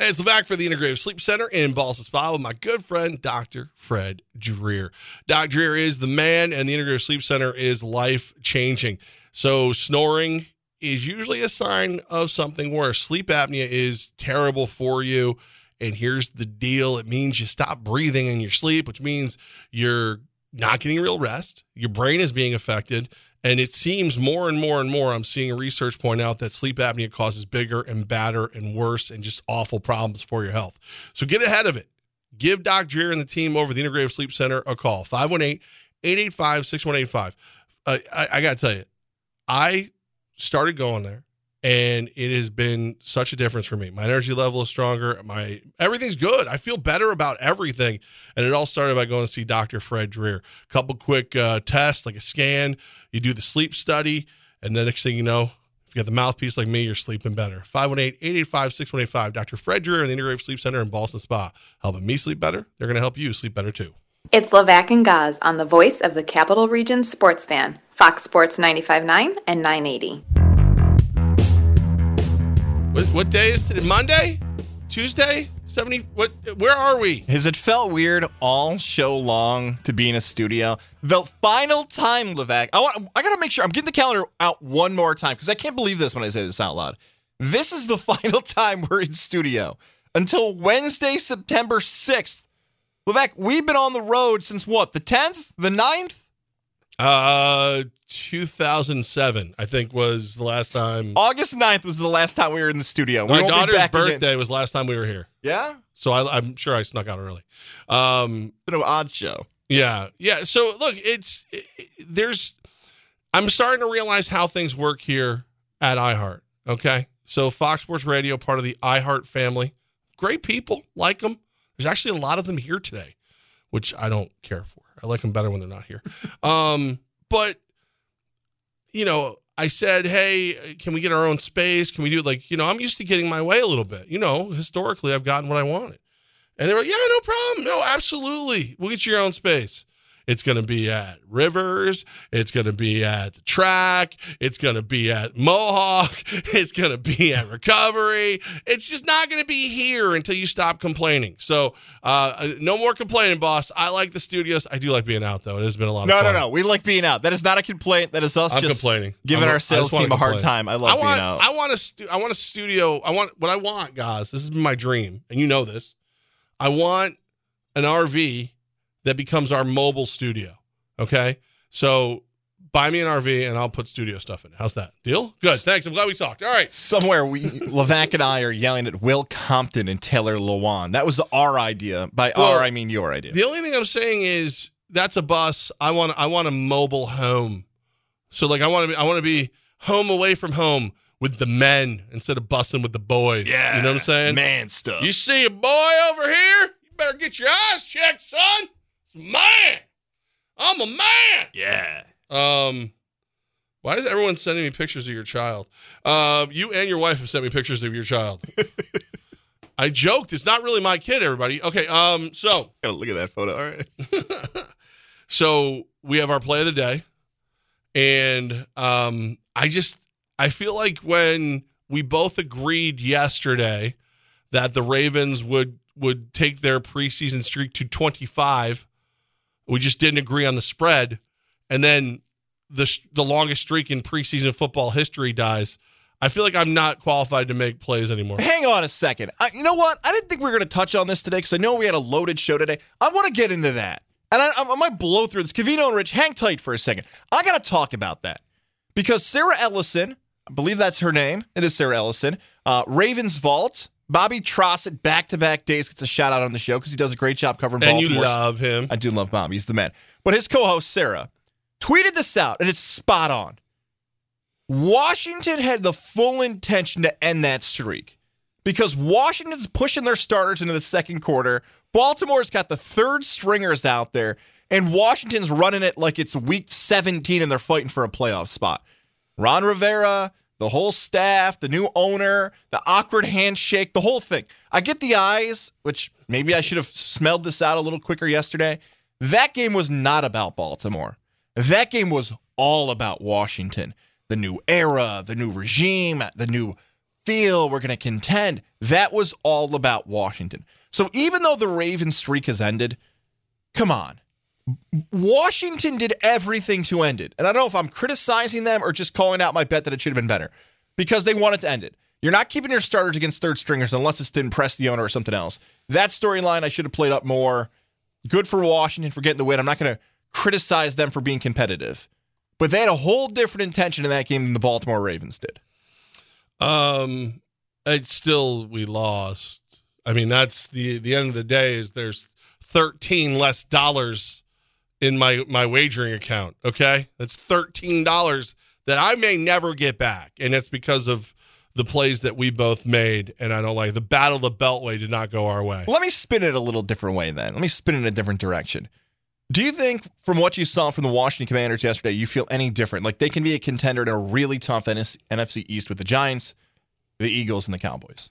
Hey, it's back for the Integrative Sleep Center in Ballston Spa with my good friend, Dr. Fred Dreer. Dr. Dreer is the man, and the Integrative Sleep Center is life changing. So, snoring is usually a sign of something worse. Sleep apnea is terrible for you. And here's the deal it means you stop breathing in your sleep, which means you're not getting real rest. Your brain is being affected. And it seems more and more and more, I'm seeing research point out that sleep apnea causes bigger and badder and worse and just awful problems for your health. So get ahead of it. Give Doc Dreer and the team over the Integrative Sleep Center a call 518 885 6185. Uh, I, I got to tell you, I started going there and it has been such a difference for me. My energy level is stronger. My everything's good. I feel better about everything, and it all started by going to see Dr. Fred Dreer. A couple quick uh, tests, like a scan. You do the sleep study, and the next thing you know, if you got the mouthpiece like me, you're sleeping better. 518-885-6185. Dr. Fred Dreer and the Integrative Sleep Center in Ballston Spa. Helping me sleep better. They're going to help you sleep better too. It's Levac and Goz on the voice of the Capital Region sports fan, Fox Sports 95.9 and 980. What, what day is today? Monday? Tuesday? 70 what where are we? Has it felt weird all show long to be in a studio? The final time, Levac. I want I gotta make sure I'm getting the calendar out one more time because I can't believe this when I say this out loud. This is the final time we're in studio until Wednesday, September 6th. Levac, we've been on the road since what, the 10th? The 9th? Uh 2007, I think was the last time. August 9th was the last time we were in the studio. My we daughter's birthday again. was the last time we were here. Yeah? So I, I'm sure I snuck out early. Um, Been an odd show. yeah, yeah. So look, it's it, there's. I'm starting to realize how things work here at iHeart. Okay, so Fox Sports Radio, part of the iHeart family, great people, like them. There's actually a lot of them here today, which I don't care for. I like them better when they're not here. Um, but you know, I said, hey, can we get our own space? Can we do it like, you know, I'm used to getting my way a little bit. You know, historically, I've gotten what I wanted. And they were like, yeah, no problem. No, absolutely. We'll get you your own space. It's going to be at Rivers. It's going to be at the track. It's going to be at Mohawk. It's going to be at Recovery. It's just not going to be here until you stop complaining. So, uh, no more complaining, boss. I like the studios. I do like being out, though. It has been a lot No, no, no. We like being out. That is not a complaint. That is us I'm just complaining. giving I'm- our sales team a hard complain. time. I love I want, being out. I want a stu- I want a studio. I want what I want, guys. This is my dream, and you know this. I want an RV that becomes our mobile studio. Okay, so buy me an RV, and I'll put studio stuff in. it. How's that deal? Good. Thanks. I'm glad we talked. All right. Somewhere we Levac and I are yelling at Will Compton and Taylor Lewan. That was our idea. By Well, our, I mean your idea. The only thing I'm saying is that's a bus. I want. I want a mobile home. So like, I want to. Be, I want to be home away from home with the men instead of bussing with the boys. Yeah. You know what I'm saying? Man stuff. You see a boy over here? You better get your eyes checked, son. Man. I'm a man. yeah. Um, why is everyone sending me pictures of your child? Um, you and your wife have sent me pictures of your child. I joked. It's not really my kid, everybody. Okay. Um. So, Gotta look at that photo. All right. so we have our play of the day, and um, I just I feel like when we both agreed yesterday that the Ravens would would take their preseason streak to 25, we just didn't agree on the spread, and then the the longest streak in preseason football history dies. I feel like I'm not qualified to make plays anymore. Hang on a second. I, you know what? I didn't think we were going to touch on this today because I know we had a loaded show today. I want to get into that. And I, I might blow through this. Cavino and Rich, hang tight for a second. I got to talk about that because Sarah Ellison, I believe that's her name. It is Sarah Ellison. Uh, Ravens Vault. Bobby Trossett, back to back days, gets a shout out on the show because he does a great job covering And you love him. I do love Bobby. He's the man. But his co host, Sarah, tweeted this out, and it's spot on. Washington had the full intention to end that streak because Washington's pushing their starters into the second quarter. Baltimore's got the third stringers out there, and Washington's running it like it's week 17 and they're fighting for a playoff spot. Ron Rivera, the whole staff, the new owner, the awkward handshake, the whole thing. I get the eyes, which maybe I should have smelled this out a little quicker yesterday. That game was not about Baltimore. That game was all about Washington. The new era, the new regime, the new feel we're going to contend. That was all about Washington. So even though the Ravens streak has ended, come on. Washington did everything to end it. And I don't know if I'm criticizing them or just calling out my bet that it should have been better because they wanted to end it. You're not keeping your starters against third stringers unless it's to impress the owner or something else. That storyline I should have played up more. Good for Washington for getting the win. I'm not going to criticize them for being competitive, but they had a whole different intention in that game than the Baltimore Ravens did. Um, it's still we lost. I mean, that's the the end of the day. Is there's 13 less dollars in my my wagering account. Okay, that's 13 dollars that I may never get back, and it's because of the plays that we both made. And I don't like the battle of the Beltway did not go our way. Let me spin it a little different way then. Let me spin it in a different direction. Do you think, from what you saw from the Washington Commanders yesterday, you feel any different? Like they can be a contender in a really tough NFC East with the Giants, the Eagles, and the Cowboys?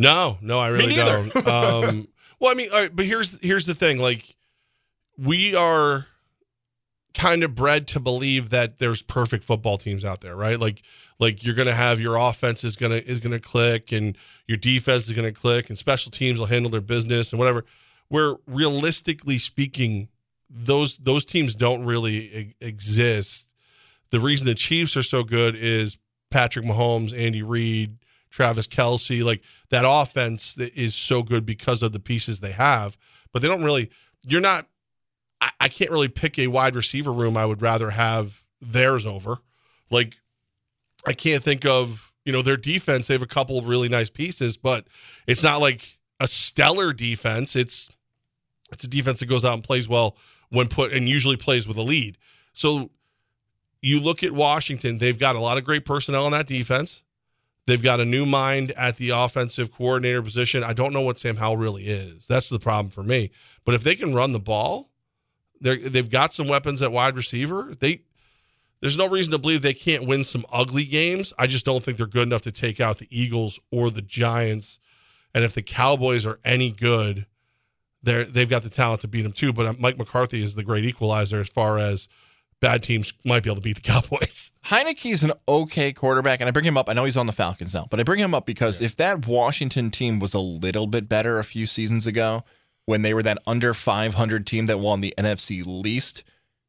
No, no, I really don't. um, well, I mean, but here's here's the thing: like we are kind of bred to believe that there's perfect football teams out there, right? Like like you're going to have your offense is going to is going to click and your defense is going to click and special teams will handle their business and whatever. Where realistically speaking, those those teams don't really exist. The reason the Chiefs are so good is Patrick Mahomes, Andy Reid, Travis Kelce, like that offense is so good because of the pieces they have. But they don't really. You're not I, can't really pick a wide receiver room I would rather have theirs over. Like I can't think of, you know, their defense, they have a couple really nice pieces, but it's not like a stellar defense. It's it's a defense that goes out and plays well when put and usually plays with a lead. So you look at Washington, they've got a lot of great personnel on that defense. They've got a new mind at the offensive coordinator position. I don't know what Sam Howell really is. That's the problem for me. But if they can run the ball, they they've got some weapons at wide receiver. They there's no reason to believe they can't win some ugly games. I just don't think they're good enough to take out the Eagles or the Giants. And if the Cowboys are any good, they're they've got the talent to beat them too. But uh, Mike McCarthy is the great equalizer as far as bad teams might be able to beat the Cowboys. Heinicke's an okay quarterback, and I bring him up. I know he's on the Falcons now, but I bring him up because yeah. if that Washington team was a little bit better a few seasons ago, when they were that under 500 team that won the NFC least,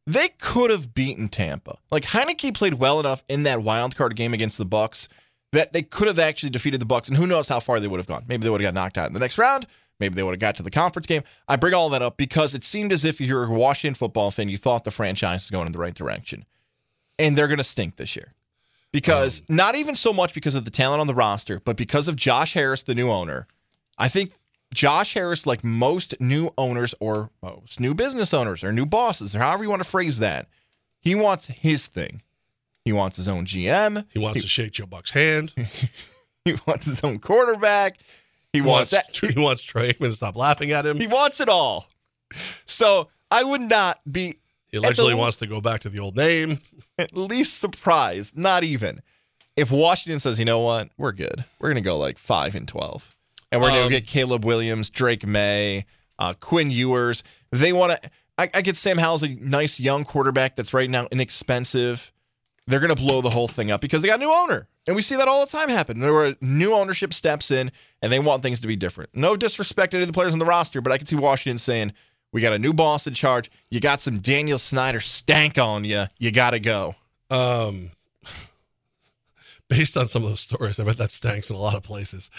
they could have beaten Tampa. Like Heinicke played well enough in that wild card game against the Bucs that they could have actually defeated the Bucs, and who knows how far they would have gone. Maybe they would have got knocked out in the next round. Maybe they would have got to the conference game. I bring all that up because it seemed as if you're a Washington football fan, you thought the franchise was going in the right direction, and they're going to stink this year. Because um, not even so much because of the talent on the roster, but because of Josh Harris, the new owner. I think Josh Harris, like most new owners or most new business owners or new bosses, or however you want to phrase that, he wants his thing. He wants his own GM. He wants he, to shake Joe Buck's hand. he wants his own quarterback. He, he wants, wants that. He wants Troy Aikman to stop laughing at him. He wants it all. So I would not be. He allegedly the, wants to go back to the old name. At least surprised, not even. If Washington says, you know what, we're good. We're going to go like five and twelve and we're going to um, get Caleb Williams, Drake Maye, uh, Quinn Ewers. They want to. I, I get Sam Howell's a nice young quarterback that's right now inexpensive. They're going to blow the whole thing up because they got a new owner. And we see that all the time happen. Where new ownership steps in and they want things to be different. No disrespect to any of the players on the roster, but I can see Washington saying, we got a new boss in charge. You got some Daniel Snyder stank on you. You got to go. Um, based on some of those stories, I bet that stanks in a lot of places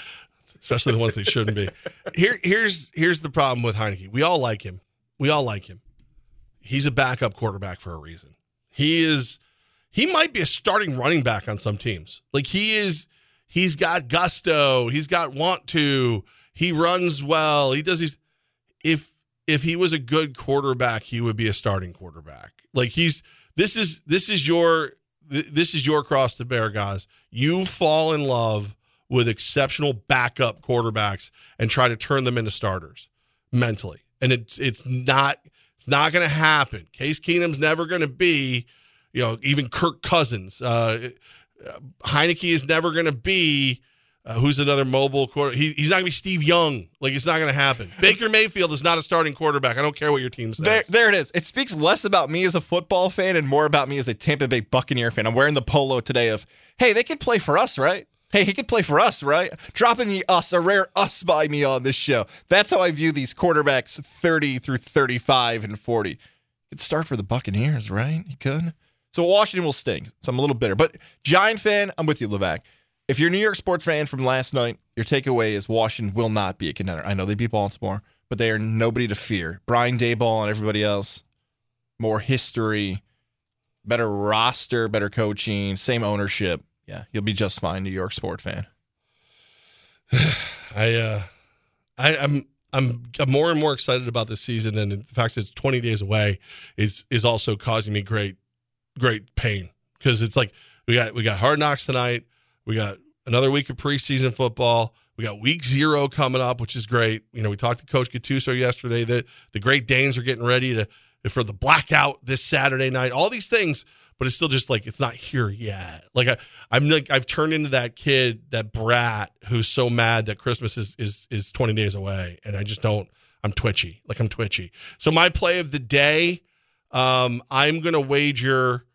especially the ones they shouldn't be. Here, here's here's the problem with Heinicke. We all like him. We all like him. He's a backup quarterback for a reason. He is. He might be a starting running back on some teams. Like he is. He's got gusto. He's got want to. He runs well. He does these. If if he was a good quarterback, he would be a starting quarterback. Like he's. This is this is your this is your cross to bear, guys. You fall in love with exceptional backup quarterbacks and try to turn them into starters mentally. And it's it's not it's not going to happen. Case Keenum's never going to be, you know, even Kirk Cousins. Uh, Heinicke is never going to be. Uh, who's another mobile quarter? He, he's not going to be Steve Young. Like it's not going to happen. Baker Mayfield is not a starting quarterback. I don't care what your team says. There, there it is. It speaks less about me as a football fan and more about me as a Tampa Bay Buccaneer fan. I'm wearing the polo today of, hey, they can play for us, right? Hey, he could play for us, right? Dropping the us, a rare us by me on this show. That's how I view these quarterbacks 30 through 35 and 40. Could start for the Buccaneers, right? He could. So Washington will sting. So I'm a little bitter. But Giant fan, I'm with you, Levac. If you're a New York sports fan from last night, your takeaway is Washington will not be a contender. I know they beat Baltimore, but they are nobody to fear. Brian Daboll and everybody else, more history, better roster, better coaching, same ownership. Yeah, you'll be just fine, New York sport fan. I uh I, I'm I'm I'm more and more excited about this season, and the fact that it's 20 days away is is also causing me great great pain because it's like we got we got hard knocks tonight, we got another week of preseason football, we got week zero coming up, which is great. You know, we talked to Coach Gattuso yesterday that the Great Danes are getting ready to for the blackout this Saturday night. All these things but it's still just like it's not here yet. Like I, I'm like I've turned into that kid, that brat who's so mad that Christmas is is is 20 days away, and I just don't. I'm twitchy, like I'm twitchy. So my play of the day, um, I'm gonna wager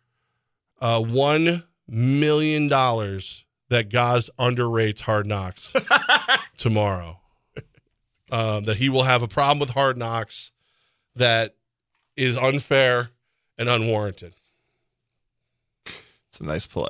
uh, one million dollars that Goz underrates Hard Knocks tomorrow. Um, that he will have a problem with Hard Knocks that is unfair and unwarranted. It's a nice play.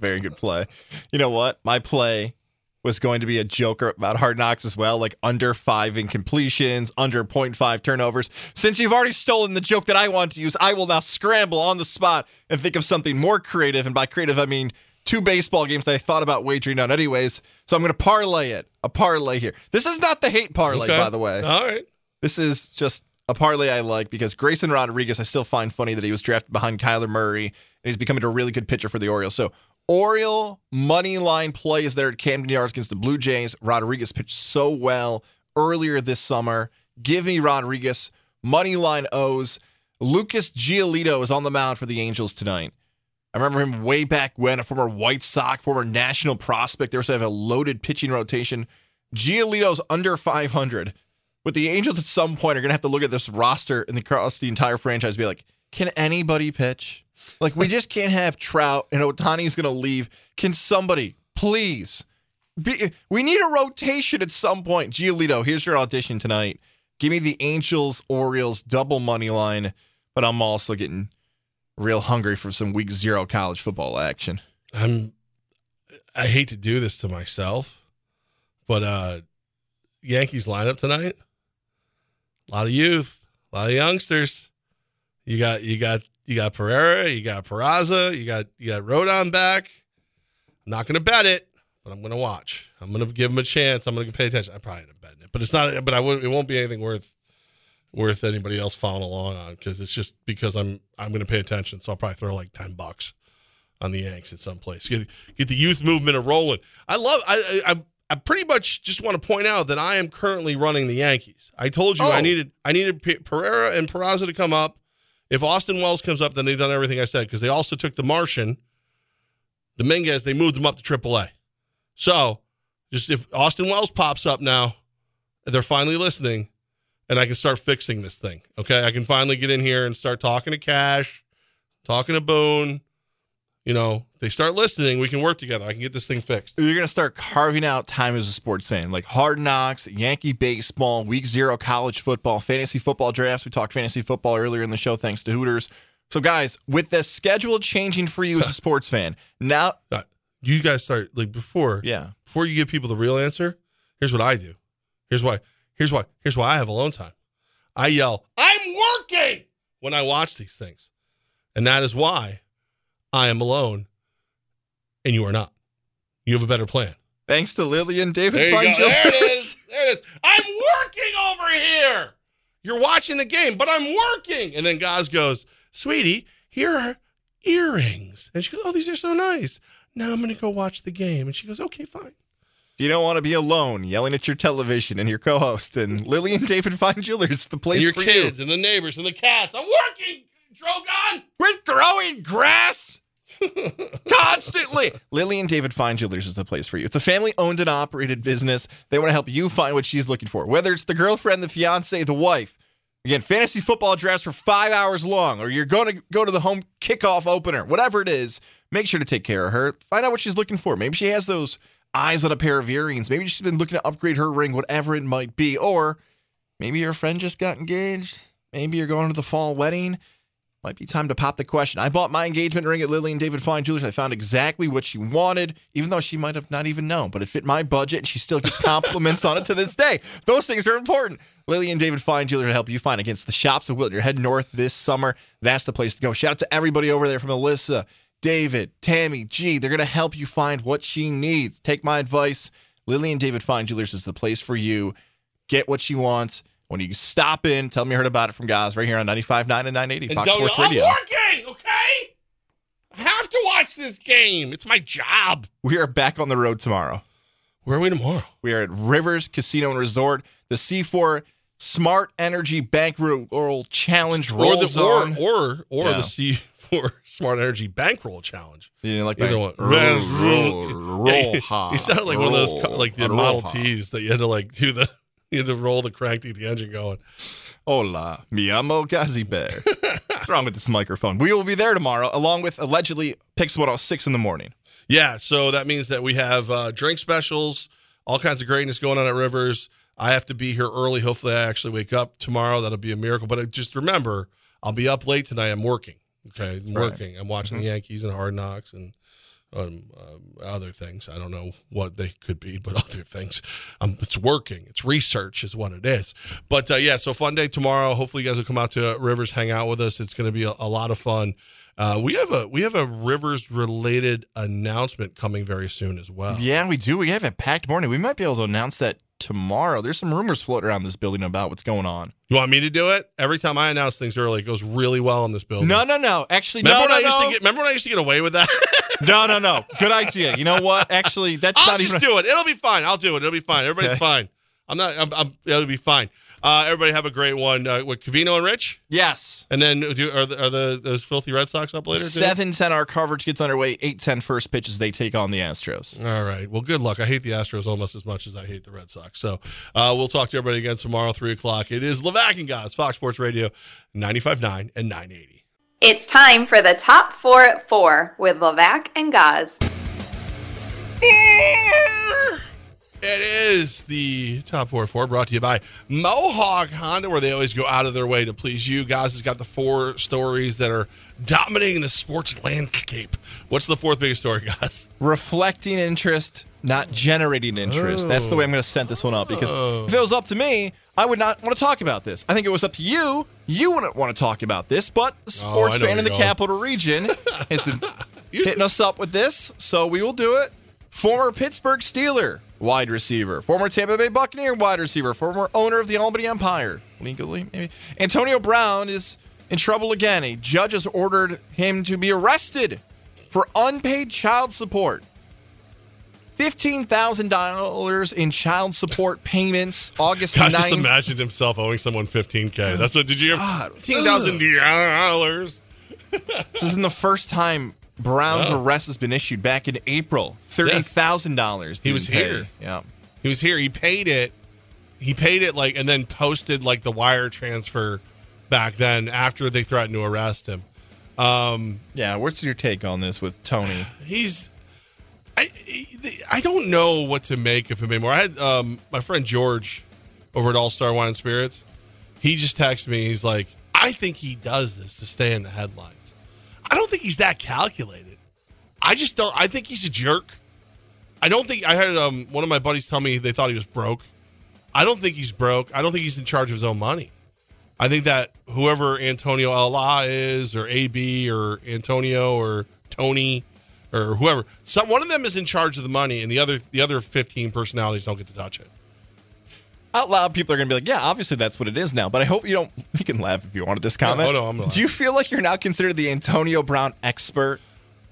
Very good play. You know what? My play was going to be a joker about hard knocks as well, like under five incompletions, under 0.5 turnovers. Since you've already stolen the joke that I want to use, I will now scramble on the spot and think of something more creative. And by creative, I mean two baseball games that I thought about wagering on anyways. So I'm going to parlay it. A parlay here. This is not the hate parlay, Okay. by the way. All right. This is just a parlay I like because Grayson Rodriguez, I still find funny that he was drafted behind Kyler Murray and he's becoming a really good pitcher for the Orioles. So, Oriole money line plays there at Camden Yards against the Blue Jays. Rodriguez pitched so well earlier this summer. Give me Rodriguez money line O's. Lucas Giolito is on the mound for the Angels tonight. I remember him way back when, a former White Sox, former national prospect. They also have a loaded pitching rotation. Giolito's under 500 but the Angels at some point are going to have to look at this roster and across the entire franchise be like, can anybody pitch? Like, we just can't have Trout and Ohtani's going to leave. Can somebody, please? Be, we need a rotation at some point. Giolito, here's your audition tonight. Give me the Angels Orioles double money line, but I'm also getting real hungry for some week zero college football action. I'm I hate to do this to myself, but uh Yankees lineup tonight. A lot of youth, a lot of youngsters. You got you got you got Pereira, you got Peraza, you got you got Rodon back. I'm not gonna bet it, but I'm gonna watch. I'm gonna give him a chance. I'm gonna pay attention. I'm probably up betting it, but it's not. But I won't. It won't be anything worth worth anybody else following along on because it's just because I'm I'm gonna pay attention. So I'll probably throw like ten bucks on the Yanks at some place. Get get the youth movement a rolling. I love. I I I pretty much just want to point out that I am currently running the Yankees. I told you I Oh. needed I needed Pereira and Peraza to come up. If Austin Wells comes up, then they've done everything I said because they also took the Martian, Dominguez. They moved him up to AAA. So just if Austin Wells pops up now, they're finally listening, and I can start fixing this thing. Okay, I can finally get in here and start talking to Cash, talking to Boone. You know, they start listening. We can work together. I can get this thing fixed. You're going to start carving out time as a sports fan, like hard knocks, Yankee baseball, week zero college football, fantasy football drafts. We talked fantasy football earlier in the show, thanks to Hooters. So, guys, with the schedule changing for you as a sports fan, now, Uh, You guys start like before. yeah, Before you give people the real answer, here's what I do. Here's why. Here's why. Here's why I have alone time. I yell, "I'm working!" when I watch these things, and that is why I am alone, and you are not. You have a better plan. thanks to Lily and David There you go. There it is. There it is. I'm working over here. You're watching the game, but I'm working. And then Goz goes, Sweetie, here are earrings. And she goes, Oh, these are so nice. Now I'm going to go watch the game. And she goes, Okay, fine. If you don't want to be alone yelling at your television and your co host, and Lily and David Fine Jewelers is the place And your for kids you. and the neighbors and the cats. I'm working, Drogon. We're growing grass constantly. Lily and David Fine Jewelers is the place for you. It's a family owned and operated business. They want to help you find what she's looking for, whether it's the girlfriend, the fiance, the wife. Again, fantasy football drafts for five hours long, or you're going to go to the home kickoff opener, whatever it is. Make sure to take care of her. Find out what she's looking for. Maybe she has those eyes on a pair of earrings. Maybe she's been looking to upgrade her ring, whatever it might be. Or maybe your friend just got engaged. Maybe you're going to the fall wedding. Might be time to pop the question. I bought my engagement ring at Lily and David Fine Jewelers. I found exactly what she wanted, even though she might have not even known, but it fit my budget and she still gets compliments on it to this day. Those things are important. Lily and David Fine Jewelers will help you find against the shops of Wilton. You're heading north this summer. That's the place to go. Shout out to everybody over there from Alyssa, David, Tammy, G. They're going to help you find what she needs. Take my advice. Lily and David Fine Jewelers is the place for you. Get what she wants. When you stop in, tell me you heard about it from guys right here on 95.9 and 980 And Fox Sports Radio. I'm working, okay? I have to watch this game. It's my job. We are back on the road tomorrow. Where are we tomorrow? We are at Rivers Casino and Resort. The C4 Smart Energy Bankroll Challenge Or rolls the or on. or or Yeah. the C4 Smart Energy Bankroll Challenge. you didn't like Either that? one. Roll, Roll, roll, roll, you sounded like one of those roll, like the roll, Model. Ts that you had to like do the you to roll the crank to get the engine going. Hola, mi amo Gazi Bear. What's wrong with this microphone? We will be there tomorrow, along with allegedly PYX 106 in the morning. Yeah, so that means that we have uh, drink specials, all kinds of greatness going on at Rivers. I have to be here early. Hopefully, I actually wake up tomorrow. That'll be a miracle. But I just remember, I'll be up late tonight. I'm working. Okay, I'm Right. working. I'm watching the Yankees and Hard Knocks and um, um, other things. I don't know what they could be, but other things. Um, it's working. It's research, is what it is. But uh, yeah, so fun day tomorrow. Hopefully, you guys will come out to Rivers, hang out with us. It's going to be a, a lot of fun. Uh, we have a we have a Rivers related announcement coming very soon as well. Yeah, we do. We have a packed morning. We might be able to announce that tomorrow. There's some rumors floating around this building about what's going on. You want me to do it? Every time I announce things early, it goes really well in this building. No, no, no. Actually, Remember no, when no, I used no. to get? Remember when I used to get away with that? no, no, no. Good idea. You know what? Actually, that's I'll not just even. do it. It'll be fine. I'll do it. It'll be fine. Everybody's Okay. fine. I'm not. I'm. I'm it'll be fine. Uh, everybody have a great one. Uh, with Cavino and Rich, Yes. and then do are the, are the those filthy Red Sox up later? too? Seven ten. Our coverage gets underway. Eight ten. First pitches. They take on the Astros. All right. Well, good luck. I hate the Astros almost as much as I hate the Red Sox. So uh, we'll talk to everybody again tomorrow, three o'clock. It is Levac and Goz, Fox Sports Radio, 95.9 and 980. It's time for the top four at four with Levac and Goz. It is the top four four brought to you by Mohawk Honda, where they always go out of their way to please you. Goz has got the four stories that are dominating the sports landscape. What's the fourth biggest story, guys? Reflecting interest, not generating interest. That's the way I'm going to set this one up because oh. if it was up to me, I would not want to talk about this. I think it was up to you. You wouldn't want to talk about this, but the oh, sports Oh, fan in the going. capital region has been hitting us up with this, so we will do it. Former Pittsburgh Steeler wide receiver, former Tampa Bay Buccaneer wide receiver, former owner of the Albany Empire, legally maybe. Antonio Brown is in trouble again. A judge has ordered him to be arrested for unpaid child support. $15,000 in child support payments August Gosh, just imagined himself owing someone 15K. That's what, did you have $15,000. This isn't the first time Brown's Oh. arrest has been issued back in April. $30,000. He was pay. here. Yeah. He was here. He paid it. He paid it like, and then posted like the wire transfer back then after they threatened to arrest him. Um, Yeah, what's your take on this with Tony? he's I I don't know what to make of him anymore. I had um, my friend George over at All Star Wine and Spirits. He just texted me. He's like, I think he does this to stay in the headlines. I don't think he's that calculated. I just don't. I think he's a jerk. I don't think I had um, one of my buddies tell me they thought he was broke. I don't think he's broke. I don't think he's in charge of his own money. I think that whoever Antonio Allah is, or AB, or Antonio, or Tony, or whoever, some one of them is in charge of the money, and the other the other fifteen personalities don't get to touch it. Out loud, people are going to be like, yeah, obviously that's what it is now. But I hope you don't. You can laugh if you want at this comment. oh, no, I'm Do you feel like you're now considered the Antonio Brown expert?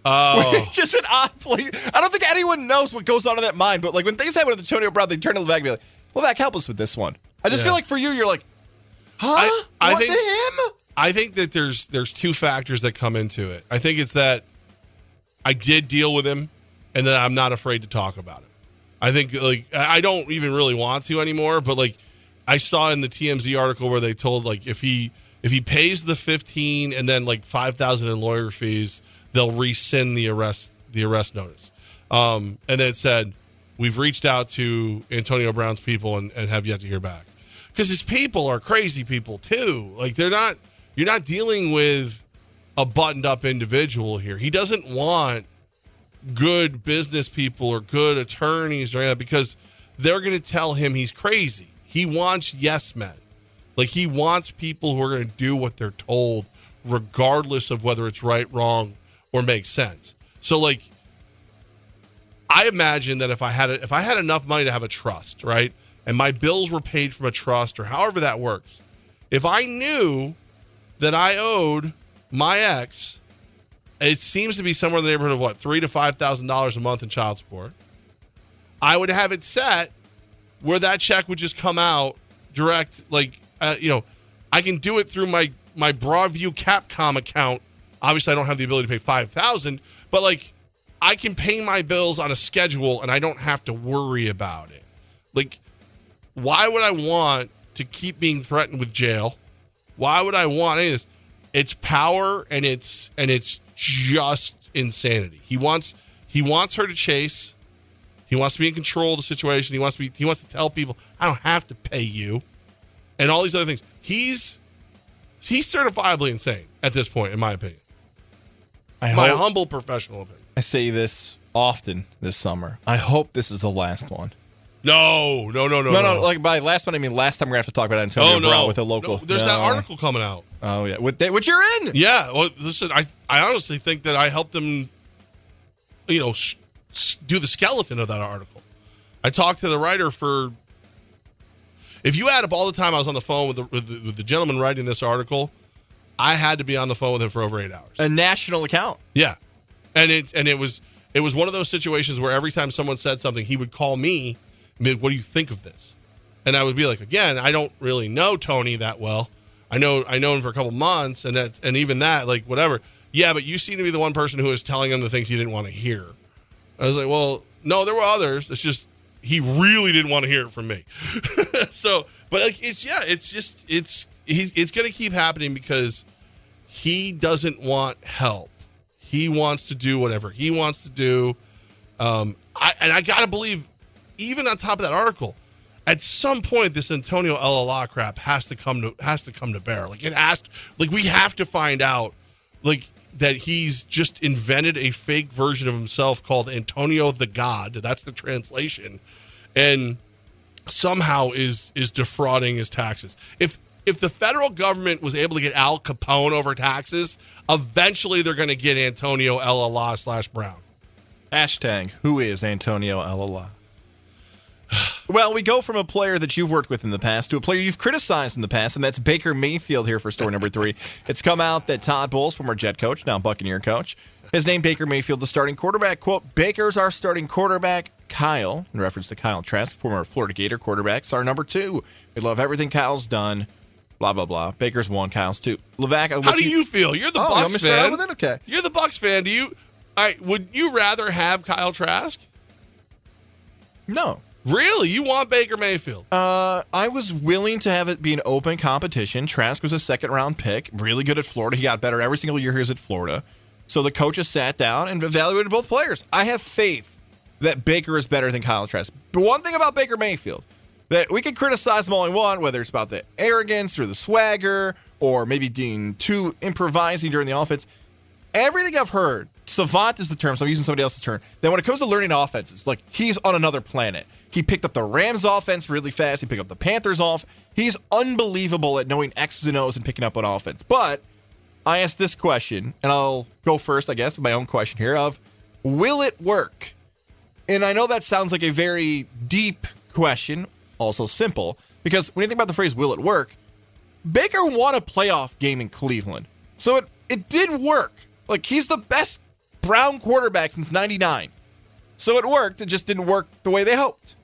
Oh, Just an odd place. I don't think anyone knows what goes on in that mind. But like when things happen with Antonio Brown, they turn to Levac and be like, Levac, help us with this one. I just Yeah. feel like for you, you're like, huh? I- I what think- him? I think that there's there's two factors that come into it. I think it's that I did deal with him, and that I'm not afraid to talk about it. I think like I don't even really want to anymore, but like I saw in the TMZ article where they told like if he if he pays the 15 and then like 5000 in lawyer fees, they'll rescind the arrest the arrest notice. Um, and then it said we've reached out to Antonio Brown's people and, and have yet to hear back because his people are crazy people too. Like they're not. You're not dealing with a buttoned up individual here. He doesn't want good business people or good attorneys or because they're going to tell him he's crazy. He wants yes men. Like he wants people who are going to do what they're told, regardless of whether it's right, wrong, or makes sense. So like, I imagine that if I had a, if I had enough money to have a trust, right, and my bills were paid from a trust or however that works, if I knew that I owed my ex, it seems to be somewhere in the neighborhood of what three to five thousand dollars a month in child support. I would have it set where that check would just come out direct, like uh, you know, I can do it through my my Broadview Capcom account. Obviously, I don't have the ability to pay five thousand, but like I can pay my bills on a schedule, and I don't have to worry about it. Like, why would I want to keep being threatened with jail? Why would I want any of this? It's power, and it's and it's just insanity. He wants he wants her to chase. He wants to be in control of the situation. He wants to be he wants to tell people, I don't have to pay you. And all these other things. He's he's certifiably insane at this point, in my opinion. I My hope- humble professional opinion. I say this often this summer. I hope this is the last one. No, no, no, no, No, no, like by last one I mean last time we're gonna have to talk about Antonio oh no, Brown with a local. No, there's No. that article coming out. Oh yeah, with that, which you're in. Yeah, well, listen, I I honestly think that I helped him, you know, s- s- do the skeleton of that article. I talked to the writer for. If you add up all the time I was on the phone with the, with the, with the gentleman writing this article, I had to be on the phone with him for over eight hours. A national account. Yeah, and it and it was it was one of those situations where every time someone said something, he would call me. What do you think of this? And I would be like, again, I don't really know Tony that well. I know I know him for a couple months, and that, and even that, like whatever. Yeah, but you seem to be the one person who was telling him the things he didn't want to hear. I was like, well, no, there were others. It's just he really didn't want to hear it from me. so, but like, it's yeah, it's just it's he, it's going to keep happening because he doesn't want help. He wants to do whatever he wants to do. Um, I, and I gotta believe, even on top of that article, at some point this Antonio LLA crap has to come to has to come to bear. Like it has, like we have to find out, like that he's just invented a fake version of himself called Antonio the God. That's the translation, and somehow is is defrauding his taxes. If if the federal government was able to get Al Capone over taxes, eventually they're going to get Antonio LLA slash Brown. Hashtag Who is Antonio Alala? Well, we go from a player that you've worked with in the past to a player you've criticized in the past, and that's Baker Mayfield here for story number three. It's come out that Todd Bowles, former Jet coach, now Buccaneer coach, has named Baker Mayfield the starting quarterback. Quote, Baker's our starting quarterback. Kyle, in reference to Kyle Trask, former Florida Gator quarterback, is our number two. We love everything Kyle's done. Blah, blah, blah. Baker's one, Kyle's two. Levac, How do you feel? You're the Oh, you Bucs out fan. with it? Okay. You're the Bucs fan. Do you? All right. Would you rather have Kyle Trask? No. Really? You want Baker Mayfield? Uh, I was willing to have it be an open competition. Trask was a second round pick, really good at Florida. He got better every single year he was at Florida. So the coaches sat down and evaluated both players. I have faith that Baker is better than Kyle Trask. But one thing about Baker Mayfield that we can criticize him all we want, whether it's about the arrogance or the swagger or maybe being too improvising during the offense. Everything I've heard, savant is the term, so I'm using somebody else's term. Then when it comes to learning offenses, like he's on another planet. He picked up the Rams offense really fast. He picked up the Panthers off. He's unbelievable at knowing X's and O's and picking up on offense. But I asked this question, and I'll go first, I guess, with my own question here of will it work? And I know that sounds like a very deep question, also simple, because when you think about the phrase will it work, Baker won a playoff game in Cleveland. So it, it did work. Like he's the best Brown quarterback since 99. So it worked, it just didn't work the way they hoped.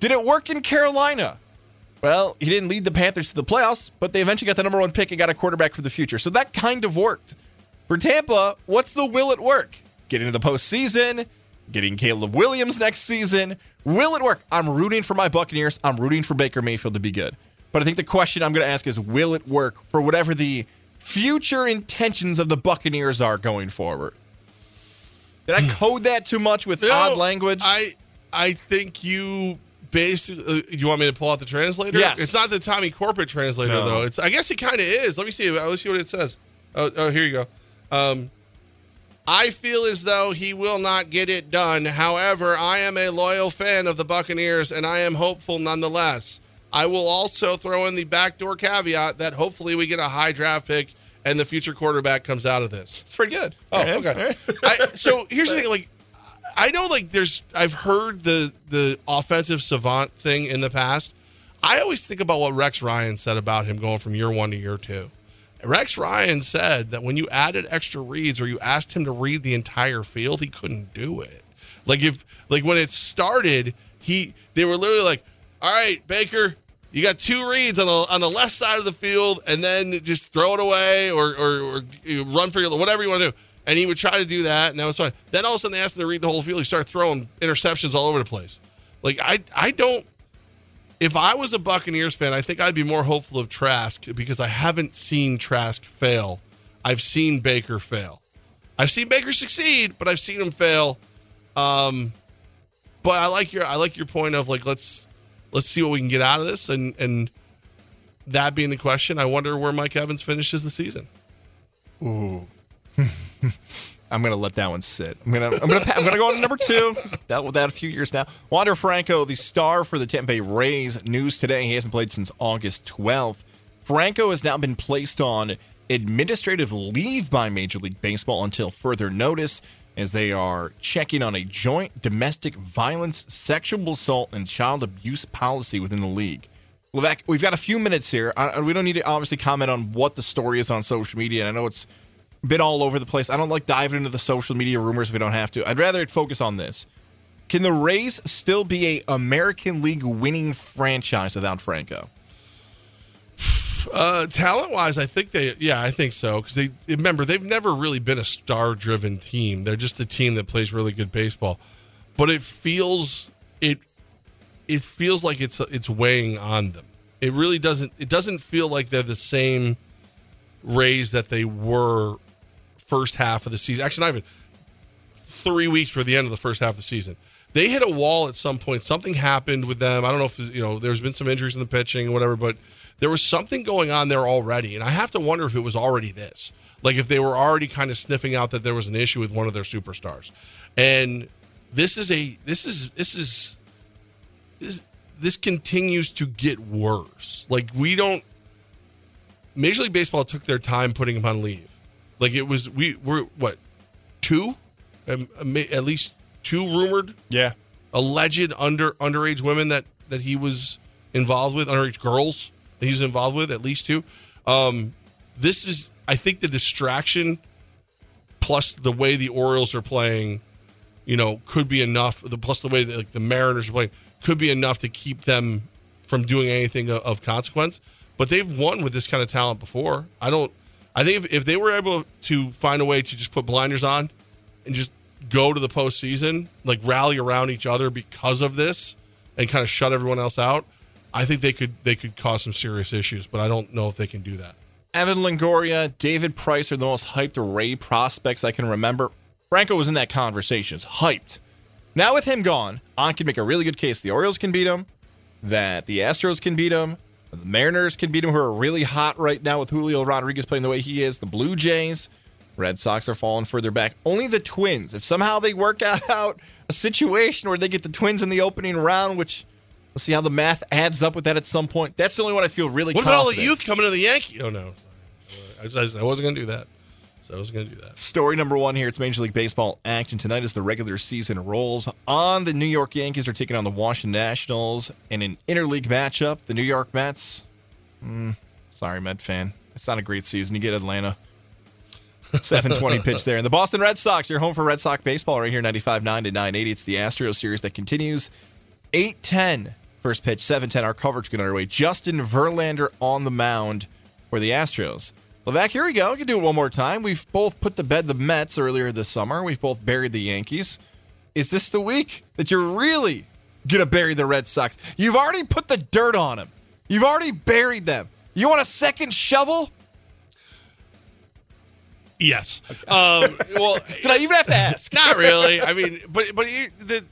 Did it work in Carolina? Well, he didn't lead the Panthers to the playoffs, but they eventually got the number one pick and got a quarterback for the future. So that kind of worked. For Tampa, what's the will it work? Getting to the postseason, getting Caleb Williams next season. Will it work? I'm rooting for my Buccaneers. I'm rooting for Baker Mayfield to be good. But I think the question I'm going to ask is will it work for whatever the future intentions of the Buccaneers are going forward? Did I hmm. code that too much with know, odd language? I I think you basically. Uh, you want me to pull out the translator? Yes. It's not the Tommy corporate translator No. though. It's. I guess it kind of is. Let me see. Let's see what it says. Oh, oh, here you go. Um, I feel as though he will not get it done. However, I am a loyal fan of the Buccaneers, and I am hopeful nonetheless. I will also throw in the backdoor caveat that hopefully we get a high draft pick and the future quarterback comes out of this. it's pretty good. Oh, All right. okay. I, so here's the thing: like, I know, like, there's I've heard the the offensive savant thing in the past. I always think about what Rex Ryan said about him going from year one to year two. Rex Ryan said that when you added extra reads or you asked him to read the entire field, he couldn't do it. Like if like when it started, he they were literally like, "All right, Baker, you got two reads on the on the left side of the field, and then just throw it away or or, or run for your whatever you want to do." And he would try to do that, and that was fine. Then all of a sudden, they asked him to read the whole field. He started throwing interceptions all over the place. Like I I don't if I was a Buccaneers fan, I think I'd be more hopeful of Trask because I haven't seen Trask fail. I've seen Baker fail. I've seen Baker succeed, but I've seen him fail. Um, but I like your I like your point of like let's let's see what we can get out of this, and and that being the question, I wonder where Mike Evans finishes the season. I'm gonna let that one sit. I'm gonna I'm gonna I'm gonna go on to number two. Dealt with that a few years now. Wander Franco, the star for the Tampa Bay Rays. News today: he hasn't played since August 12th. Franco has now been placed on administrative leave by Major League Baseball until further notice, as they are checking on a joint domestic violence, sexual assault, and child abuse policy within the league. Levesque, we've got a few minutes here. I, we don't need to obviously comment on what the story is on social media. And I know it's been all over the place. I don't like diving into the social media rumors if we don't have to. I'd rather focus on this. Can the Rays still be a American League winning franchise without Franco? Uh, talent wise, I think they, yeah, I think so. Because they remember they've never really been a star driven team. They're just a team that plays really good baseball. But it feels it it feels like it's it's weighing on them. It really doesn't. It doesn't feel like they're the same Rays that they were first half of the season. Actually, not even three weeks for the end of the first half of the season. They hit a wall at some point. Something happened with them. I don't know if you know. There's been some injuries in the pitching, or whatever, but there was something going on there already, and I have to wonder if it was already this. Like if they were already kind of sniffing out that there was an issue with one of their superstars, and this is a this is this is this this continues to get worse. Like we don't. Major League Baseball took their time putting him on leave. Like it was we were what two, um, uh, at least two rumored Yeah. alleged under underage women that that he was involved with, underage girls that he was involved with, at least two. Um, this is, I think, the distraction plus the way the Orioles are playing, you know, could be enough. The plus the way that like the Mariners are playing could be enough to keep them from doing anything of, of consequence. But they've won with this kind of talent before. I don't. I think if, if they were able to find a way to just put blinders on and just go to the postseason, like rally around each other because of this, and kind of shut everyone else out, I think they could they could cause some serious issues. But I don't know if they can do that. Evan Longoria, David Price are the most hyped Ray prospects I can remember. Franco was in that conversation. It's hyped. Now with him gone, I can make a really good case the Orioles can beat him, that the Astros can beat him, the Mariners can beat him, who are really hot right now with Julio Rodriguez playing the way he is, the Blue Jays, Red Sox are falling further back. Only the Twins, if somehow they work out a situation where they get the Twins in the opening round, which we'll see how the math adds up with that at some point. That's the only one I feel really What about all the youth coming to the Yankees? Oh no, I, I, I wasn't going to do that. So I wasn't going to do that. Story number one here. It's Major League Baseball action tonight as the regular season rolls on. The New York Yankees are taking on the Washington Nationals in an interleague matchup. The New York Mets. Mm, sorry, Met fan. It's not a great season. You get Atlanta. 720 pitch there. And the Boston Red Sox, you're home for Red Sox baseball right here, 95 9 to 980. It's the Astros series that continues. 8-10 first pitch, 7-10 our coverage getting underway. Justin Verlander on the mound for the Astros. Levac, here we go. We can do it one more time. We've both put to bed the Mets earlier this summer. We've both buried the Yankees. Is this the week that you're really going to bury the Red Sox? You've already put the dirt on them. You've already buried them. You want a second shovel? Yes. Um, well, Did I even have to ask? not really. I mean, but but you, the,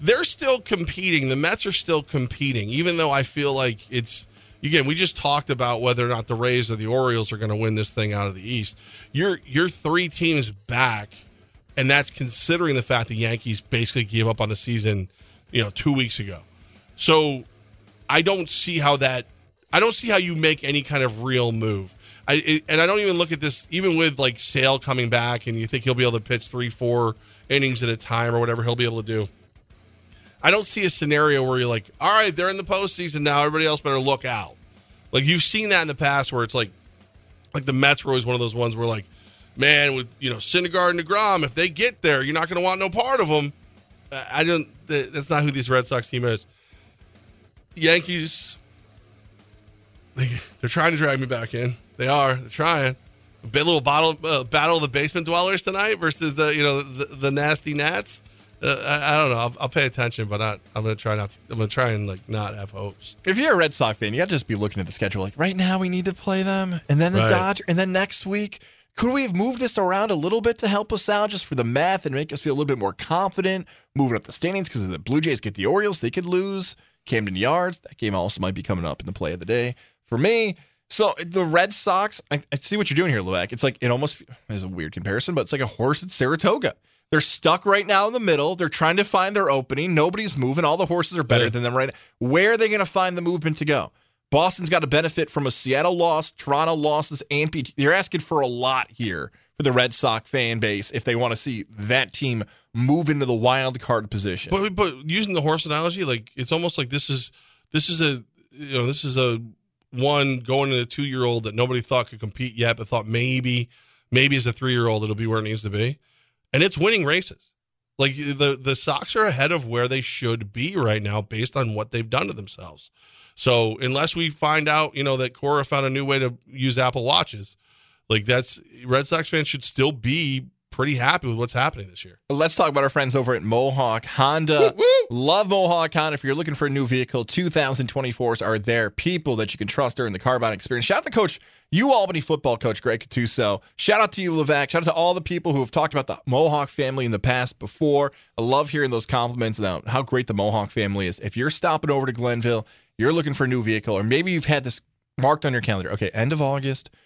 they're still competing. The Mets are still competing, even though I feel like it's again. We just talked about whether or not the Rays or the Orioles are going to win this thing out of the East. You're you're three teams back, and that's considering the fact the Yankees basically gave up on the season, you know, two weeks ago. So I don't see how that. I don't see how you make any kind of real move. I it, and I don't even look at this even with like Sale coming back, and you think he'll be able to pitch three, four innings at a time or whatever he'll be able to do. I don't see a scenario where you're like, all right, they're in the postseason now. Everybody else better look out. Like you've seen that in the past, where it's like, like the Mets were always one of those ones where like, man, with you know Syndergaard and Degrom, if they get there, you're not going to want no part of them. I don't. That's not who this Red Sox team is. Yankees, they, they're trying to drag me back in. They are. They're trying. A bit little bottle, uh, battle of the basement dwellers tonight versus the you know the, the nasty Nats. Uh, I, I, don't know. I'll, I'll, pay attention, but not, I'm going to try not. To, I'm going to try and like not have hopes. If you're a Red Sox fan, you got to just be looking at the schedule. Like right now, we need to play them, and then the right. Dodgers, and then next week. Could we have moved this around a little bit to help us out, just for the math and make us feel a little bit more confident, moving up the standings? Because if the Blue Jays get the Orioles, they could lose. Camden Yards, that game also might be coming up in the play of the day for me. So the Red Sox, I, I see what you're doing here, Levack. It's like it almost is a weird comparison, but it's like a horse at Saratoga. They're stuck right now in the middle. They're trying to find their opening. Nobody's moving. All the horses are better yeah. than them right now. Where are they going to find the movement to go? Boston's got to benefit from a Seattle loss, Toronto losses, and P- you're asking for a lot here for the Red Sox fan base if they want to see that team move into the wild card position. But but using the horse analogy, like it's almost like this is this is a you know this is a one going to a two year old that nobody thought could compete yet, but thought maybe maybe as a three year old it'll be where it needs to be, and it's winning races. Like the the Sox are ahead of where they should be right now based on what they've done to themselves. So unless we find out, you know, that Cora found a new way to use Apple Watches, like that's Red Sox fans should still be pretty happy with what's happening this year. Let's talk about our friends over at Mohawk Honda. Woo, woo. Love Mohawk Honda. If you're looking for a new vehicle, 2024s are there. People that you can trust during the car buying experience. Shout out to Coach, you Albany football coach, Greg Gattuso. Shout out to you, Levack. Shout out to all the people who have talked about the Mohawk family in the past before. I love hearing those compliments about how great the Mohawk family is. If you're stopping over to Glenville, you're looking for a new vehicle, or maybe you've had this marked on your calendar. Okay, end of August –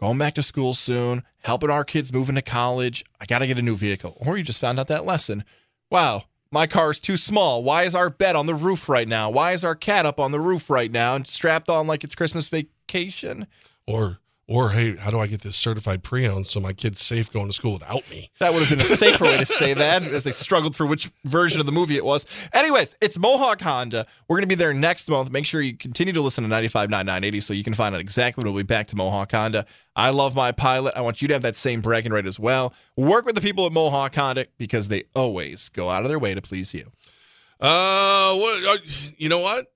going back to school soon, helping our kids move into college. I got to get a new vehicle. Or you just found out that lesson. Wow, my car's too small. Why is our bed on the roof right now? Why is our cat up on the roof right now and strapped on like it's Christmas vacation? Or or, hey, how do I get this certified pre owned so my kid's safe going to school without me? That would have been a safer way to say that as they struggled for which version of the movie it was. Anyways, it's Mohawk Honda. We're going to be there next month. Make sure you continue to listen to 95.980 so you can find out exactly when we'll be back to Mohawk Honda. I love my pilot. I want you to have that same bragging right as well. Work with the people at Mohawk Honda because they always go out of their way to please you. Uh, what? Uh, you know what?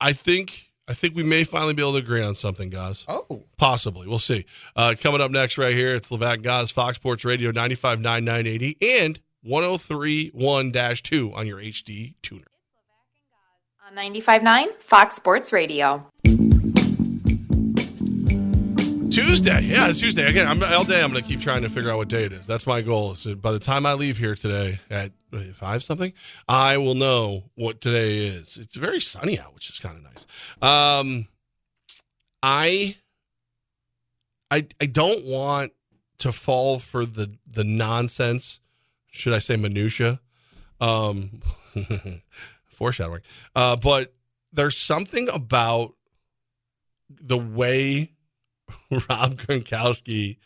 I think I think we may finally be able to agree on something, guys. Oh. Possibly. We'll see. Uh, coming up next, right here, it's Levack Guys, Fox Sports Radio 95.9, and 1031 2 on your HD tuner. On 95.9, Fox Sports Radio. Tuesday. Yeah, it's Tuesday. Again, I'm, all day I'm going to keep trying to figure out what day it is. That's my goal. So by the time I leave here today at five something, I will know what today is. It's very sunny out, which is kind of nice. Um, I, I, I don't want to fall for the the nonsense. Should I say minutia? Um, foreshadowing. Uh, but there's something about the way Rob Gronkowski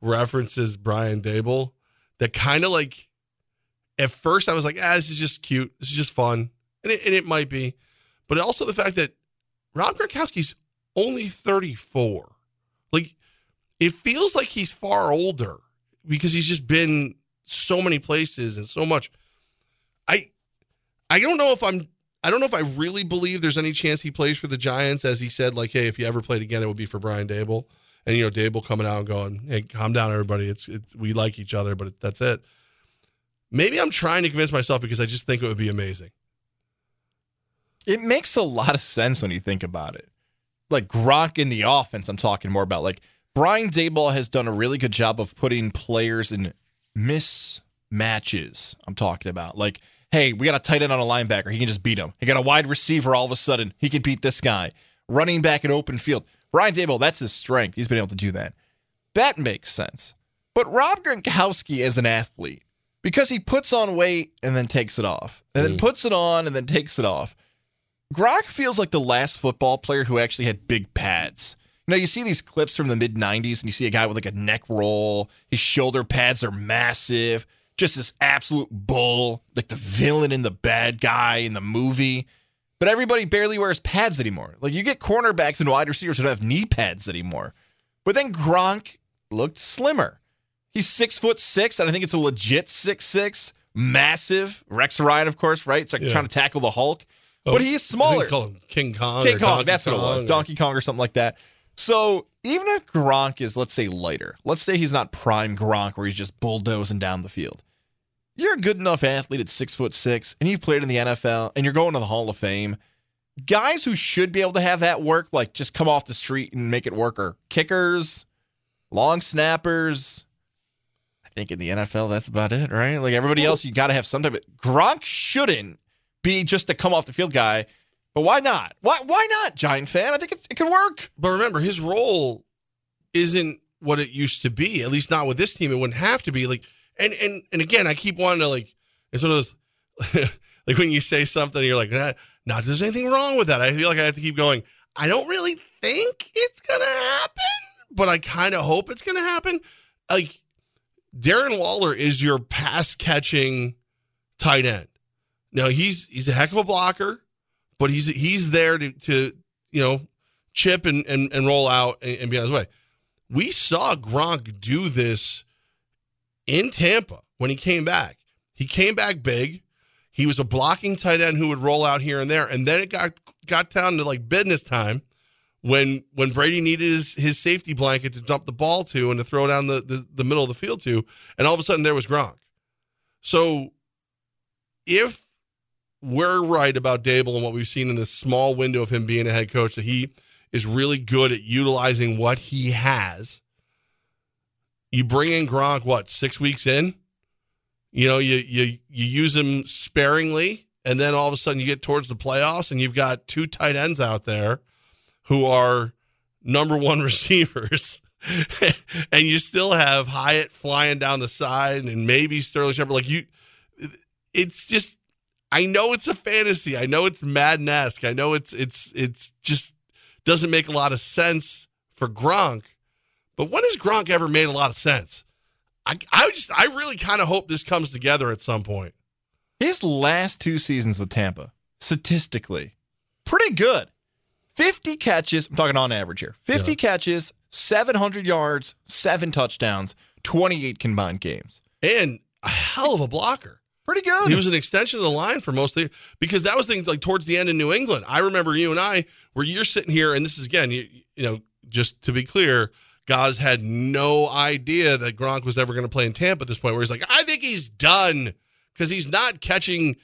references Brian Daboll that kind of like at first I was like, ah, this is just cute. This is just fun. And it, and it might be. But also the fact that Rob Gronkowski's only 34. Like, it feels like he's far older because he's just been so many places and so much. I I don't know if I'm I don't know if I really believe there's any chance he plays for the Giants, as he said, like, hey, if you ever played again, it would be for Brian Daboll. And you know, Daboll coming out and going, "Hey, calm down, everybody. It's it's we like each other, but that's it." Maybe I'm trying to convince myself because I just think it would be amazing. It makes a lot of sense when you think about it. like Gronk in the offense. I'm talking more about like Brian Daboll has done a really good job of putting players in mismatches. I'm talking about like, hey, we got a tight end on a linebacker. He can just beat him. He got a wide receiver. All of a sudden, he can beat this guy. Running back in open field. Brian Daboll, that's his strength. He's been able to do that. That makes sense. But Rob Gronkowski as an athlete, because he puts on weight and then takes it off, and then mm. puts it on and then takes it off. Gronk feels like the last football player who actually had big pads. You know, you see these clips from the mid 90s and you see a guy with like a neck roll, his shoulder pads are massive, just this absolute bull, like the villain and the bad guy in the movie. But everybody barely wears pads anymore. Like you get cornerbacks and wide receivers who don't have knee pads anymore. But then Gronk looked slimmer. He's six foot six, and I think it's a legit six six, massive. Rex Ryan, of course, right? It's like Yeah. trying to tackle the Hulk. Oh, but he's smaller. think call him King Kong. King Kong, Donkey that's what it was. Or- Donkey Kong or something like that. So even if Gronk is, let's say, lighter, let's say he's not prime Gronk where he's just bulldozing down the field. You're a good enough athlete at six foot six, and you've played in the NFL, and you're going to the Hall of Fame. Guys who should be able to have that work, like just come off the street and make it work, are kickers, long snappers. I think in the NFL, that's about it, right? Like everybody else, you got to have some type of. Gronk shouldn't be just a come off the field guy but why not? Why why not, Giant fan? I think it, it could work. But remember, his role isn't what it used to be. At least not with this team. It wouldn't have to be. Like, and and and again, I keep wanting to like. It's one of those like when you say something, you're like, not there's anything wrong with that. I feel like I have to keep going. I don't really think it's gonna happen, but I kind of hope it's gonna happen. Like Darren Waller is your pass catching tight end. Now he's he's a heck of a blocker, but he's he's there to to you know chip and and, and roll out and, and be on his way. We saw Gronk do this in Tampa when he came back. He came back big. He was a blocking tight end who would roll out here and there, and then it got got down to like business time when when Brady needed his, his safety blanket to dump the ball to and to throw down the, the, the middle of the field to, and all of a sudden there was Gronk. So if we're right about Daboll and what we've seen in this small window of him being a head coach, that he is really good at utilizing what he has. You bring in Gronk, what, six weeks in? You know, you you you use him sparingly, and then all of a sudden you get towards the playoffs and you've got two tight ends out there who are number one receivers. and you still have Hyatt flying down the side and maybe Sterling Shepard. Like you it's just I know it's a fantasy. I know it's Madden-esque. I know it's it's it's just doesn't make a lot of sense for Gronk. But when has Gronk ever made a lot of sense? I I just I really kind of hope this comes together at some point. His last two seasons with Tampa, statistically, pretty good. 50 catches, I'm talking on average here. 50 Yeah. catches, 700 yards, seven touchdowns, 28 combined games. And a hell of a blocker. Pretty good. He was an extension of the line for most of the because that was things like towards the end in New England. I remember you and I where you're sitting here, and this is again, you, you know, just to be clear, Goz had no idea that Gronk was ever going to play in Tampa at this point. Where he's like, I think he's done because he's not catching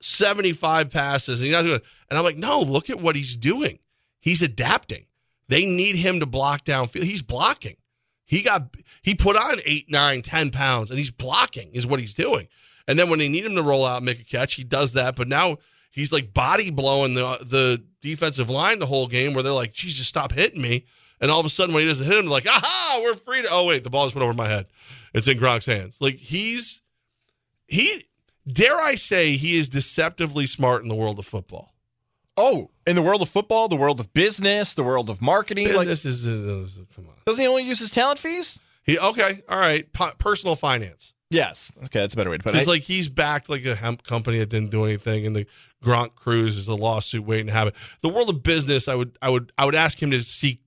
75 passes and he's not doing. And I'm like, no, look at what he's doing. He's adapting. They need him to block downfield. He's blocking. He got he put on eight, nine, ten pounds, and he's blocking is what he's doing. And then when they need him to roll out and make a catch, he does that. But now he's like body blowing the the defensive line the whole game, where they're like, "Jesus, stop hitting me!" And all of a sudden, when he doesn't hit him, they're like, "Aha, we're free to." Oh wait, the ball just went over my head. It's in Gronk's hands. Like he's he dare I say he is deceptively smart in the world of football. oh, in the world of football, the world of business, the world of marketing. Like, is, is- is- come on. doesn't he only use his talent fees? He okay, all right. Po- personal finance. Yes. Okay, that's a better way to put it. It's like he's backed like a hemp company that didn't do anything, and the Gronk cruise is a lawsuit waiting to happen. The world of business, I would, I would, I would ask him to seek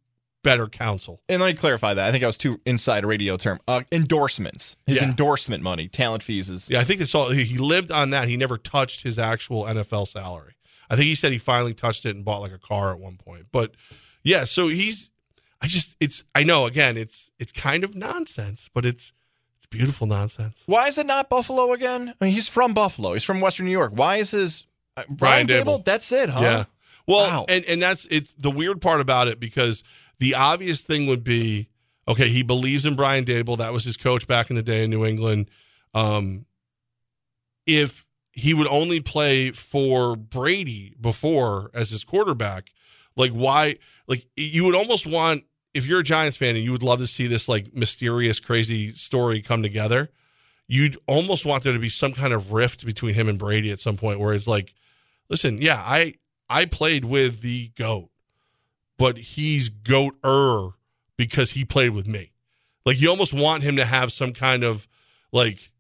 better counsel. and let me clarify that. I think I was too inside a radio term. Uh, endorsements. His Yeah. endorsement money, talent fees is. Yeah, I think it's all. He he lived on that. He never touched his actual NFL salary. I think he said he finally touched it and bought like a car at one point. But yeah, so he's. I just, it's. I know. Again, it's it's kind of nonsense, but it's it's beautiful nonsense. Why is it not Buffalo again? I mean, he's from Buffalo. He's from Western New York. Why is his uh, Brian Brian, Daboll? Daboll. That's it, huh? Yeah. Well, Wow. and and that's it's the weird part about it because the obvious thing would be okay, he believes in Brian Daboll. That was his coach back in the day in New England. Um, if he would only play for Brady before as his quarterback, like why? Like you would almost want if you're a Giants fan and you would love to see this like mysterious, crazy story come together. You'd almost want there to be some kind of rift between him and Brady at some point where it's like, listen, yeah, I I played with the goat, but he's goat er because he played with me. Like you almost want him to have some kind of like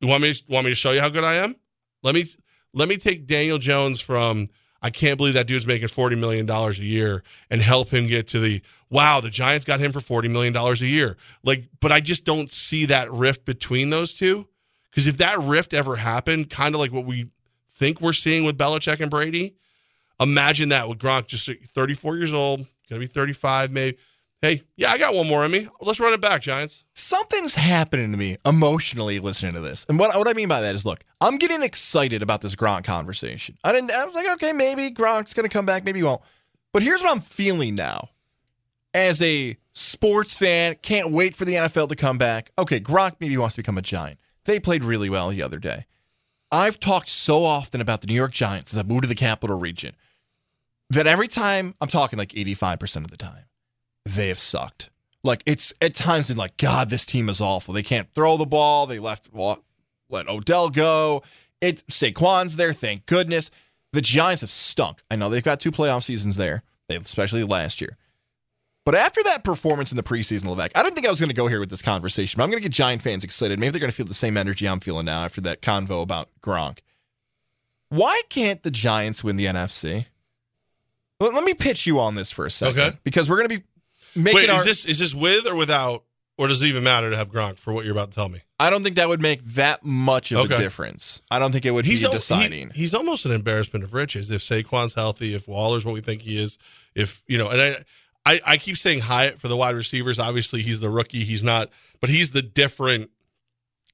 you want me to, want me to show you how good I am? Let me let me take Daniel Jones from I can't believe that dude's making forty million dollars a year and help him get to the wow, the Giants got him for forty million dollars a year. Like, but I just don't see that rift between those two. Because if that rift ever happened, kind of like what we think we're seeing with Belichick and Brady, imagine that with Gronk just 34 years old, gonna be 35 maybe. Hey, yeah, I got one more in me. Let's run it back, Giants. Something's happening to me emotionally listening to this. And what, what I mean by that is look, I'm getting excited about this Gronk conversation. I didn't I was like, okay, maybe Gronk's gonna come back, maybe he won't. But here's what I'm feeling now. As a sports fan, can't wait for the NFL to come back. Okay, Gronk maybe wants to become a giant. They played really well the other day. I've talked so often about the New York Giants as I moved to the capital region that every time I'm talking like 85% of the time, they have sucked. Like it's at times been like, God, this team is awful. They can't throw the ball. They left let Odell go. It Saquon's there, thank goodness. The Giants have stunk. I know they've got two playoff seasons there, they, especially last year. But after that performance in the preseason, Levesque, I didn't think I was going to go here with this conversation, but I'm going to get Giant fans excited. Maybe they're going to feel the same energy I'm feeling now after that convo about Gronk. Why can't the Giants win the NFC? Let, let me pitch you on this for a second. Okay. Because we're going to be making Wait, our. is this is this with or without, or does it even matter to have Gronk for what you're about to tell me? I don't think that would make that much of a difference. I don't think it would He's be al- deciding. he- he's almost an embarrassment of riches if Saquon's healthy, if Waller's what we think he is, if you know, and I. I, I keep saying Hyatt for the wide receivers. Obviously, he's the rookie. He's not, but he's the different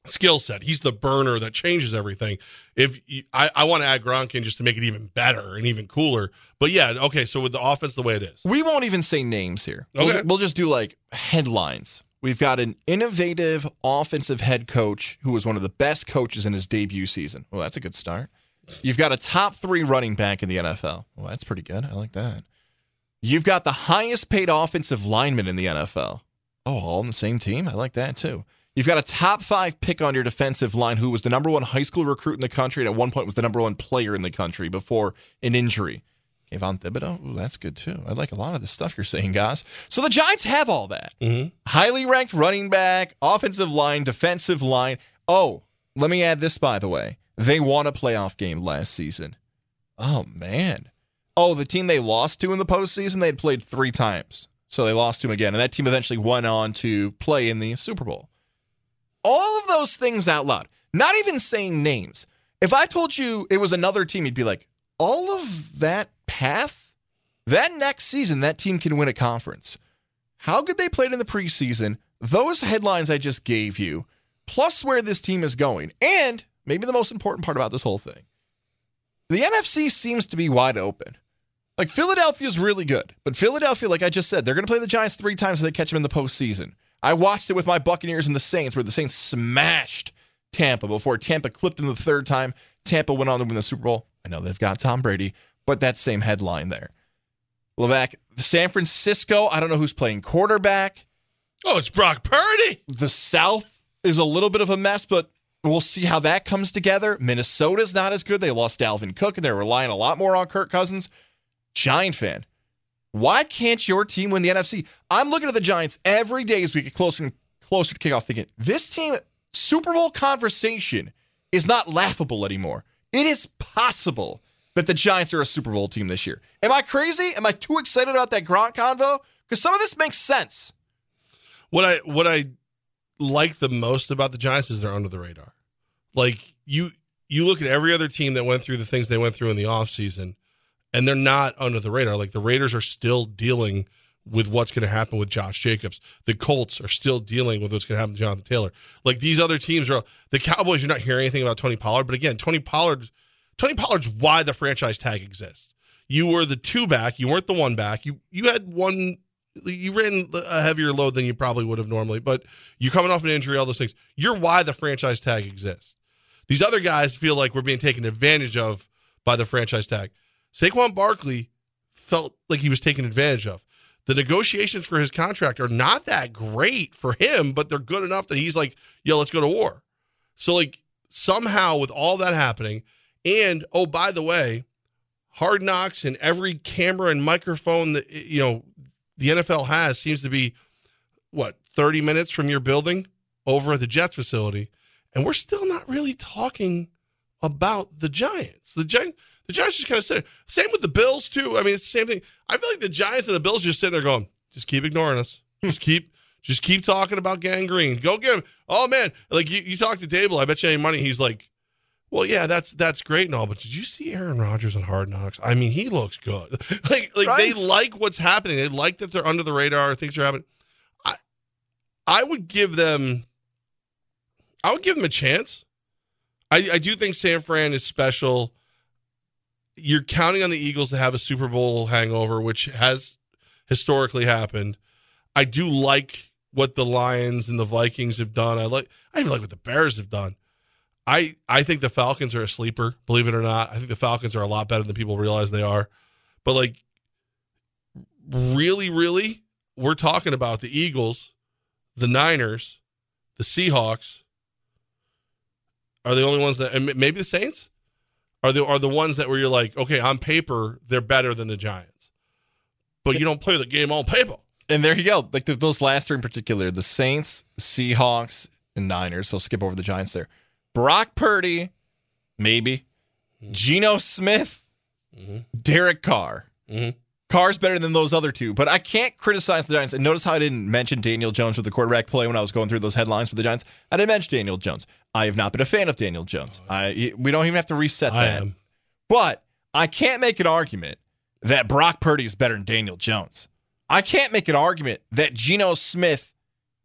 skill set. He's the burner that changes everything. If you, I, I want to add Gronk in just to make it even better and even cooler. But yeah, okay. So with the offense the way it is, We won't even say names here. We'll, Okay. we'll just do like headlines. We've got an innovative offensive head coach who was one of the best coaches in his debut season. Well, that's a good start. You've got a top three running back in the NFL. Well, that's pretty good. I like that. You've got the highest paid offensive lineman in the NFL. Oh, all on the same team? I like that too. You've got a top five pick on your defensive line who was the number one high school recruit in the country and at one point was the number one player in the country before an injury. Kayvon Thibodeaux, ooh, that's good too. I like a lot of the stuff you're saying, guys. So the Giants have all that. Mhm. Highly ranked running back, offensive line, defensive line. Oh, let me add this, by the way. They won a playoff game last season. Oh, man. Oh, the team they lost to in the postseason, they had played three times. So they lost to them again. And that team eventually went on to play in the Super Bowl. All of those things out loud, not even saying names. If I told you it was another team, you'd be like, all of that path, that next season, that team can win a conference. How good they played in the preseason, those headlines I just gave you, plus where this team is going, and maybe the most important part about this whole thing the NFC seems to be wide open. Like Philadelphia's really good, but Philadelphia, like I just said, they're going to play the Giants three times if they catch them in the postseason. I watched it with my Buccaneers and the Saints, where the Saints smashed Tampa before Tampa clipped them the third time. Tampa went on to win the Super Bowl. I know they've got Tom Brady, but that same headline there. Levac, San Francisco, I don't know who's playing quarterback. oh, it's Brock Purdy. The South is a little bit of a mess, but we'll see how that comes together. Minnesota's not as good. They lost Dalvin Cook and they're relying a lot more on Kirk Cousins. Giant fan. Why can't your team win the NFC? I'm looking at the Giants every day as we get closer and closer to kickoff thinking this team Super Bowl conversation is not laughable anymore. It is possible that the Giants are a Super Bowl team this year. Am I crazy? Am I too excited about that Gronk convo? Because some of this makes sense. What I what I like the most about the Giants is they're under the radar. Like you you look at every other team that went through the things they went through in the offseason and they're not under the radar. Like the Raiders are still dealing with what's going to happen with Josh Jacobs. The Colts are still dealing with what's going to happen to Jonathan Taylor. Like these other teams are the Cowboys. You're not hearing anything about Tony Pollard, but again, Tony Pollard, Tony Pollard's why the franchise tag exists. you were the two back. You weren't the one back. You you had one. You ran a heavier load than you probably would have normally, but you're coming off an injury. All those things. You're why the franchise tag exists. These other guys feel like we're being taken advantage of by the franchise tag. Saquon Barkley felt like he was taken advantage of. The negotiations for his contract are not that great for him, but they're good enough that he's like, yo, let's go to war. So, like, somehow with all that happening, and oh, by the way, hard knocks and every camera and microphone that, you know, the NFL has seems to be what, 30 minutes from your building over at the Jets facility. And we're still not really talking about the Giants. The Giants the Giants just kind of said same with the Bills too. I mean, it's the same thing. I feel like the Giants and the Bills just sitting there going, just keep ignoring us. Just keep just keep talking about Gang Green. Go get him. Oh man, like you, you talk to Daboll, I bet you any money he's like, well, yeah, that's that's great and all, but did you see Aaron Rodgers on Hard Knocks? I mean, he looks good. like like Right. they like what's happening. They like that they're under the radar. Things are happening. I I would give them. I would give them a chance. I, I do think San Fran is special. You're counting on the Eagles to have a Super Bowl hangover, which has historically happened. I do like what the Lions and the Vikings have done. I like I even like what the Bears have done. I I think the Falcons are a sleeper, believe it or not. I think the Falcons are a lot better than people realize they are. But like really, really, we're talking about the Eagles, the Niners, the Seahawks are the only ones that and maybe the Saints are the are the ones that where you're like, okay, on paper, they're better than the Giants. But you don't play the game on paper. And there you go. Like th- those last three in particular, the Saints, Seahawks, and Niners. So skip over the Giants there. Brock Purdy, maybe. Geno Smith, Mhm. Derek Carr. Mhm. Carr's better than those other two, but I can't criticize the Giants. And notice how I didn't mention Daniel Jones with the quarterback play when I was going through those headlines for the Giants. I didn't mention Daniel Jones. I have not been a fan of Daniel Jones. Oh, I we don't even have to reset I that. am. But I can't make an argument that Brock Purdy is better than Daniel Jones. I can't make an argument that Geno Smith,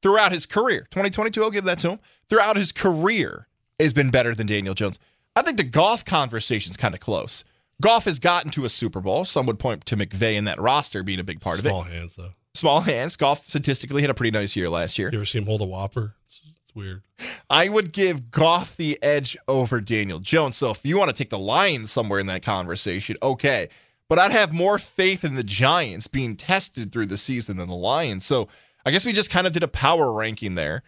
throughout his career, 2022, I'll give that to him, throughout his career, has been better than Daniel Jones. I think the Goff conversation's kind of close. Goff has gotten to a Super Bowl. Some would point to McVay in that roster being a big part of it. Small hands though. Small hands. Goff statistically had a pretty nice year last year. You ever see him hold a whopper? It's, it's weird. I would give Goff the edge over Daniel Jones. So if you want to take the Lions somewhere in that conversation, okay. But I'd have more faith in the Giants being tested through the season than the Lions. So I guess we just kind of did a power ranking there.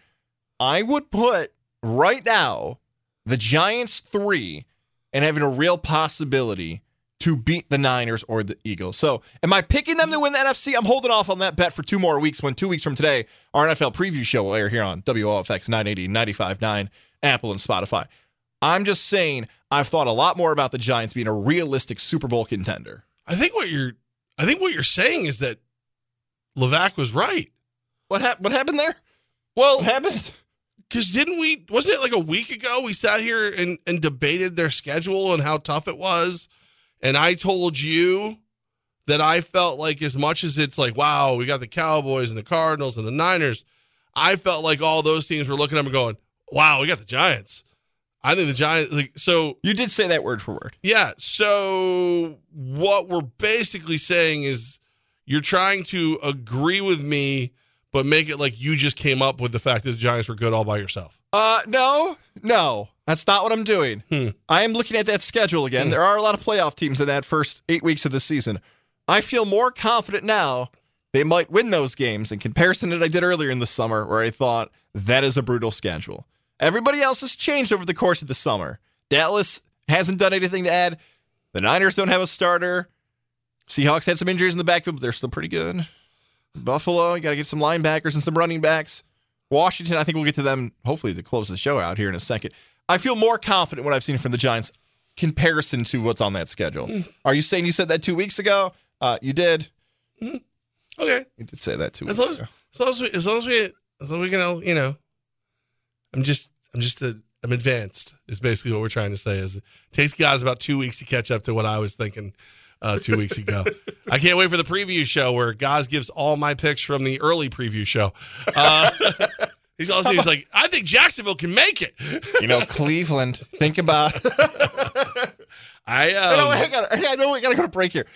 I would put right now the Giants three and having a real possibility to beat the Niners or the Eagles. So, am I picking them to win the NFC? I'm holding off on that bet for two more weeks when two weeks from today, our NFL preview show will air here on WOFX 980, 95.9, Apple, and Spotify. I'm just saying, I've thought a lot more about the Giants being a realistic Super Bowl contender. I think what you're I think what you're saying is that Levac was right. What, hap- what happened there? Well, What happened? Because didn't we wasn't it like a week ago we sat here and, and debated their schedule and how tough it was and i told you that i felt like as much as it's like wow we got the cowboys and the cardinals and the niners i felt like all those teams were looking at them and going wow we got the giants i think the giants like so You did say that word for word. yeah. So what we're basically saying is you're trying to agree with me, but make it like you just came up with the fact that the Giants were good all by yourself. Uh, no, no, that's not what I'm doing. Hmm. I am looking at that schedule again. There are a lot of playoff teams in that first eight weeks of the season. I feel more confident now they might win those games in comparison to what I did earlier in the summer, where I thought that is a brutal schedule. Everybody else has changed over the course of the summer. Dallas hasn't done anything to add. The Niners don't have a starter. Seahawks had some injuries in the backfield, but they're still pretty good. Buffalo, you got to get some linebackers and some running backs. Washington, I think we'll get to them hopefully to close the show out here in a second. I feel more confident what I've seen from the Giants comparison to what's on that schedule. Are you saying you said that two weeks ago? Uh, you did. Okay. You did say that two As weeks as, ago. as long as we, as long as we, as long as we can, you know, I'm just, I'm just a, I'm advanced. Is basically what we're trying to say. Is it takes guys about two weeks to catch up to what I was thinking uh, two weeks ago. I can't wait for the preview show where Goz gives all my picks from the early preview show. Uh, he's also he's like, I think Jacksonville can make it. You know, Cleveland. Think about. I I know, um, I, gotta, I know we gotta go to break here.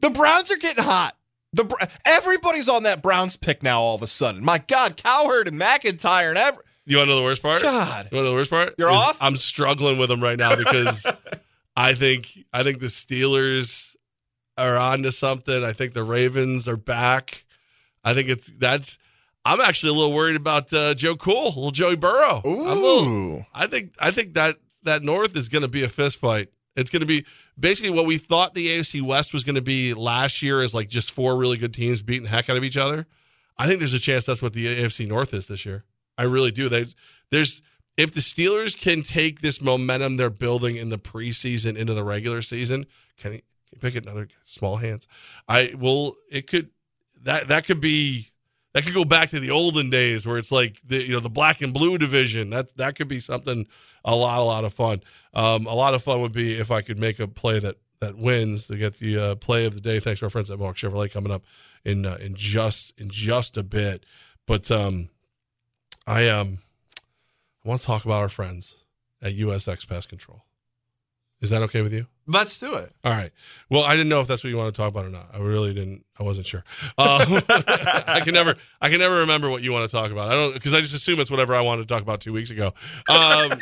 The Browns are getting hot. The everybody's on that Browns pick now. All of a sudden, my God, Cowherd and McIntyre and every you want to know the worst part? God. You want to know the worst part? You're Is off? I'm struggling with them right now because I think I think the Steelers are onto something. I think the Ravens are back. I think it's that's. I'm actually a little worried about uh, Joe Cool, little Joey Burrow. A little- Ooh, I think I think that that North is going to be a fist fight. It's going to be basically what we thought the AFC West was going to be last year, is like just four really good teams beating the heck out of each other. I think there's a chance that's what the AFC North is this year. I really do. They, there's if the Steelers can take this momentum they're building in the preseason into the regular season, can he, can pick another small hands? I will. It could that that could be that could go back to the olden days where it's like the you know the black and blue division. That that could be something a lot a lot of fun. Um, a lot of fun would be if I could make a play that that wins to get the uh, play of the day. Thanks to our friends at Mark Chevrolet coming up in uh, in just in just a bit. But um, I um I want to talk about our friends at USX Pest Control. Is that okay with you? Let's do it. All right. Well, I didn't know if that's what you want to talk about or not. I really didn't. I wasn't sure. Um, I can never. I can never remember what you want to talk about. I don't because I just assume it's whatever I wanted to talk about two weeks ago. Um,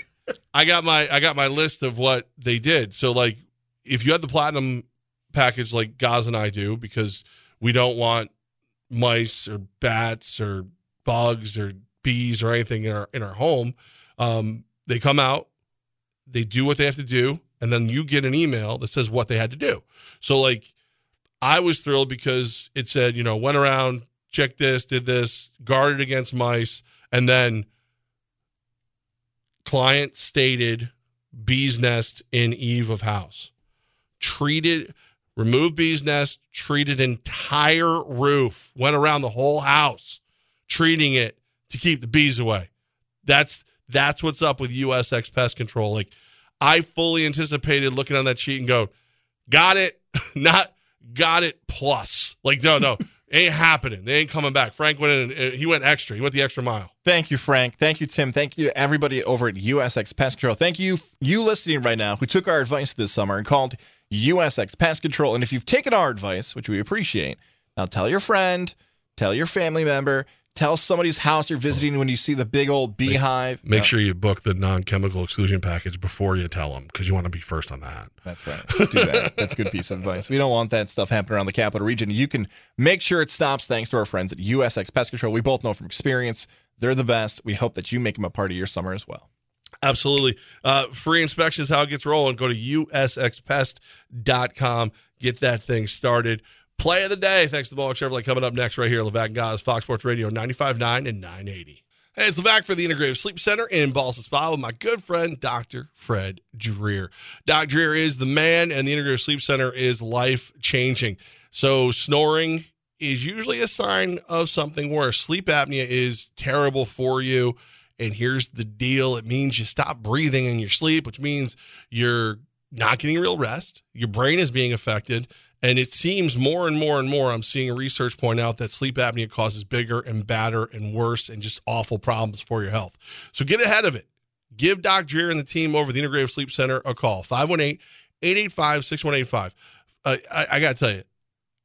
I got my I got my list of what they did. So like, if you had the platinum package like Goz and I do, because we don't want mice or bats or bugs or bees or anything in our in our home, um, they come out, they do what they have to do, and then you get an email that says what they had to do. So like I was thrilled because it said, you know, went around, checked this, did this, guarded against mice, and then client stated bee's nest in eve of house. Treated removed bee's nest, treated entire roof, went around the whole house, treating it to keep the bees away. That's that's what's up with USX pest control. Like I fully anticipated looking on that sheet and go, got it, not got it plus. Like, no, no, ain't happening. They ain't coming back. Frank went in and uh, he went extra. He went the extra mile. Thank you, Frank. Thank you, Tim. Thank you, everybody over at USX Pest Control. Thank you, you listening right now, who took our advice this summer and called USX Pest Control. And if you've taken our advice, which we appreciate, now tell your friend, tell your family member, tell somebody's house you're visiting when you see the big old beehive. Make No, sure you book the non-chemical exclusion package before you tell them because you want to be first on that. That's right. Do that. That's a good piece of advice. We don't want that stuff happening around the capital region. You can make sure it stops thanks to our friends at USX Pest Control. We both know from experience they're the best. We hope that you make them a part of your summer as well. Absolutely. Uh, free inspections, how it gets rolling. Go to usxpest.com. Get that thing started. Play of the day. Thanks to the Mohawk Chevrolet coming up next right here. Levac and Goz, Fox Sports Radio 95.9 and 980. Hey, it's Levac for the Integrative Sleep Center in Ballston Spa with my good friend, Dr. Fred Dreer. Dr. Dreer is the man, and the Integrative Sleep Center is life changing. So, snoring is usually a sign of something worse. Sleep apnea is terrible for you. And here's the deal it means you stop breathing in your sleep, which means you're not getting real rest. Your brain is being affected. And it seems more and more and more, I'm seeing research point out that sleep apnea causes bigger and badder and worse and just awful problems for your health. So get ahead of it. Give Doc Dreer and the team over the Integrative Sleep Center a call 518 885 6185. I, I got to tell you,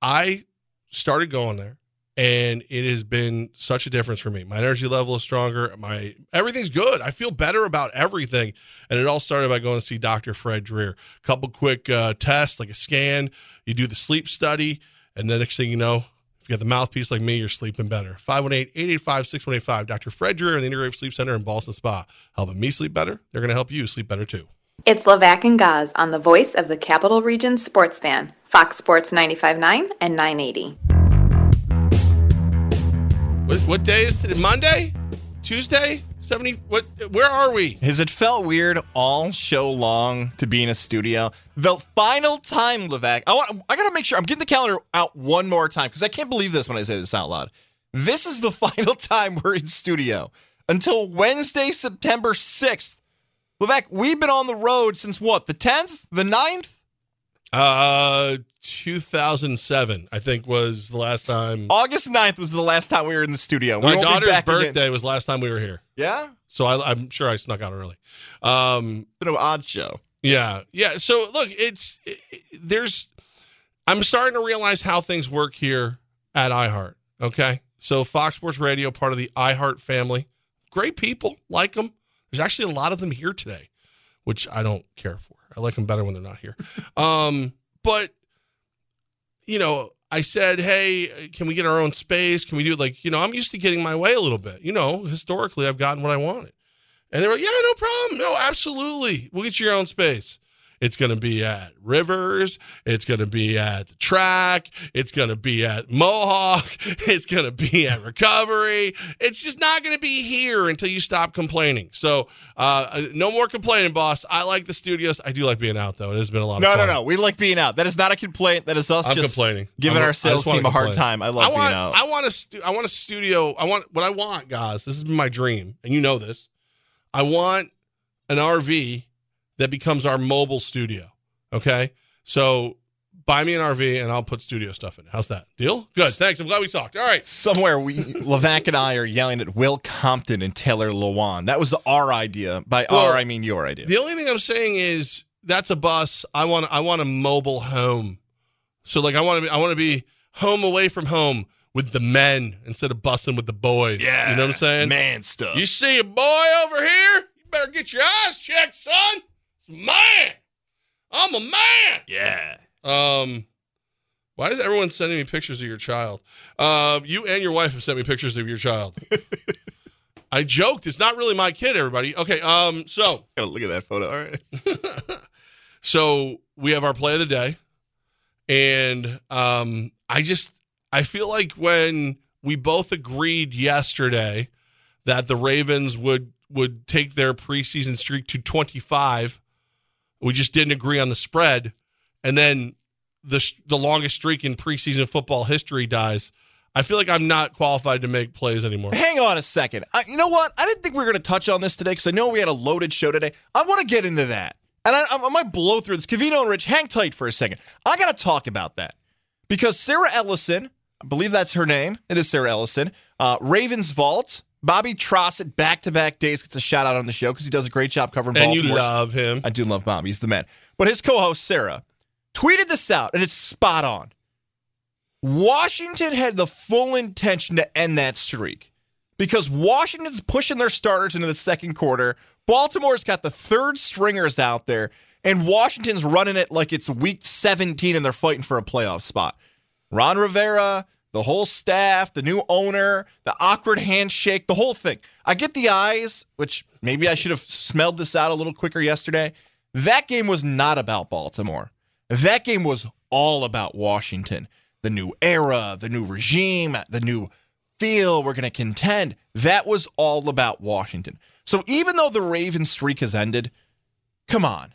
I started going there and it has been such a difference for me. My energy level is stronger. My everything's good. I feel better about everything. And it all started by going to see Dr. Fred Dreer. A couple quick uh, tests, like a scan. You do the sleep study, and the next thing you know, if you got the mouthpiece like me, you're sleeping better. 518-885-6185. Dr. Fred Dreer in the Integrative Sleep Center in Ballston Spa. Helping me sleep better. They're going to help you sleep better too. It's Levac and Goz on the voice of the Capital Region sports fan, Fox Sports 95.9 and 980. What, what day is today? Monday? Tuesday? 70 what where are we? Has it felt weird all show long to be in a studio? The final time, Levac. I want. I gotta make sure I'm getting the calendar out one more time because I can't believe this when I say this out loud. This is the final time we're in studio until Wednesday, September sixth. Levac, we've been on the road since what? The tenth, the 9th? Uh 2007 I think was the last time. August 9th was the last time we were in the studio. We My daughter's back again- birthday was last time we were here. Yeah, So I, I'm sure I snuck out early. Um, been an odd show. Yeah, yeah. So look, it's it, there's. I'm starting to realize how things work here at iHeart. Okay, so Fox Sports Radio, part of the iHeart family, great people, like them. There's actually a lot of them here today, which I don't care for. I like them better when they're not here. um, but you know, I said, hey, can we get our own space? Can we do it? Like, you know, I'm used to getting my way a little bit. You know, historically, I've gotten what I wanted. And they were like, yeah, no problem. No, absolutely. We'll get you your own space. It's going to be at Rivers. It's going to be at the track. It's going to be at Mohawk. It's going to be at Recovery. It's just not going to be here until you stop complaining. So, uh, no more complaining, boss. I like the studios. I do like being out, though. It has been a lot No, of no, fun. no. We like being out. That is not a complaint. That is us I'm just complaining. giving I'm- our sales team a hard time. I love I want, being out. I want a stu- I want a studio. I want what I want, guys. This is my dream, and you know this. I want an RV that becomes our mobile studio. Okay, so buy me an RV, and I'll put studio stuff in it. How's that? Deal? Good. Thanks. I'm glad we talked. All right. Somewhere we Levac and I are yelling at Will Compton and Taylor Lewan. That was our idea. By Well, our, I mean your idea. The only thing I'm saying is that's a bus. I want I want a mobile home. So like I want to I want to be home away from home with the men instead of bussing with the boys. yeah, You know what I'm saying? Man stuff. You see a boy over here? You better get your eyes checked, son. Man. I'm a man. yeah. Um, why is everyone sending me pictures of your child? Um, you and your wife have sent me pictures of your child. I joked. It's not really my kid, everybody. Okay. Um, so Oh, look at that photo. All right. so we have our play of the day, and um, I just I feel like when we both agreed yesterday that the Ravens would would take their preseason streak to 25, we just didn't agree on the spread, and then the the longest streak in preseason football history dies. I feel like I'm not qualified to make plays anymore. Hang on a second. I, you know what? I didn't think we were going to touch on this today because I know we had a loaded show today. I want to get into that. And I, I might blow through this. Cavino and Rich, hang tight for a second. I got to talk about that because Sarah Ellison, I believe that's her name. It is Sarah Ellison. Uh, Ravens Vault. Bobby Trosset, back to back days, gets a shout out on the show because he does a great job covering And you love him. I do love Bobby. He's the man. But his co host, Sarah, tweeted this out, and it's spot on. Washington had the full intention to end that streak because Washington's pushing their starters into the second quarter. Baltimore's got the third stringers out there, and Washington's running it like it's week 17 and they're fighting for a playoff spot. Ron Rivera, the whole staff, the new owner, the awkward handshake, the whole thing. I get the eyes, which maybe I should have smelled this out a little quicker yesterday. That game was not about Baltimore. That game was all about Washington. The new era, the new regime, the new feel, we're going to contend. That was all about Washington. So even though the Ravens streak has ended, come on.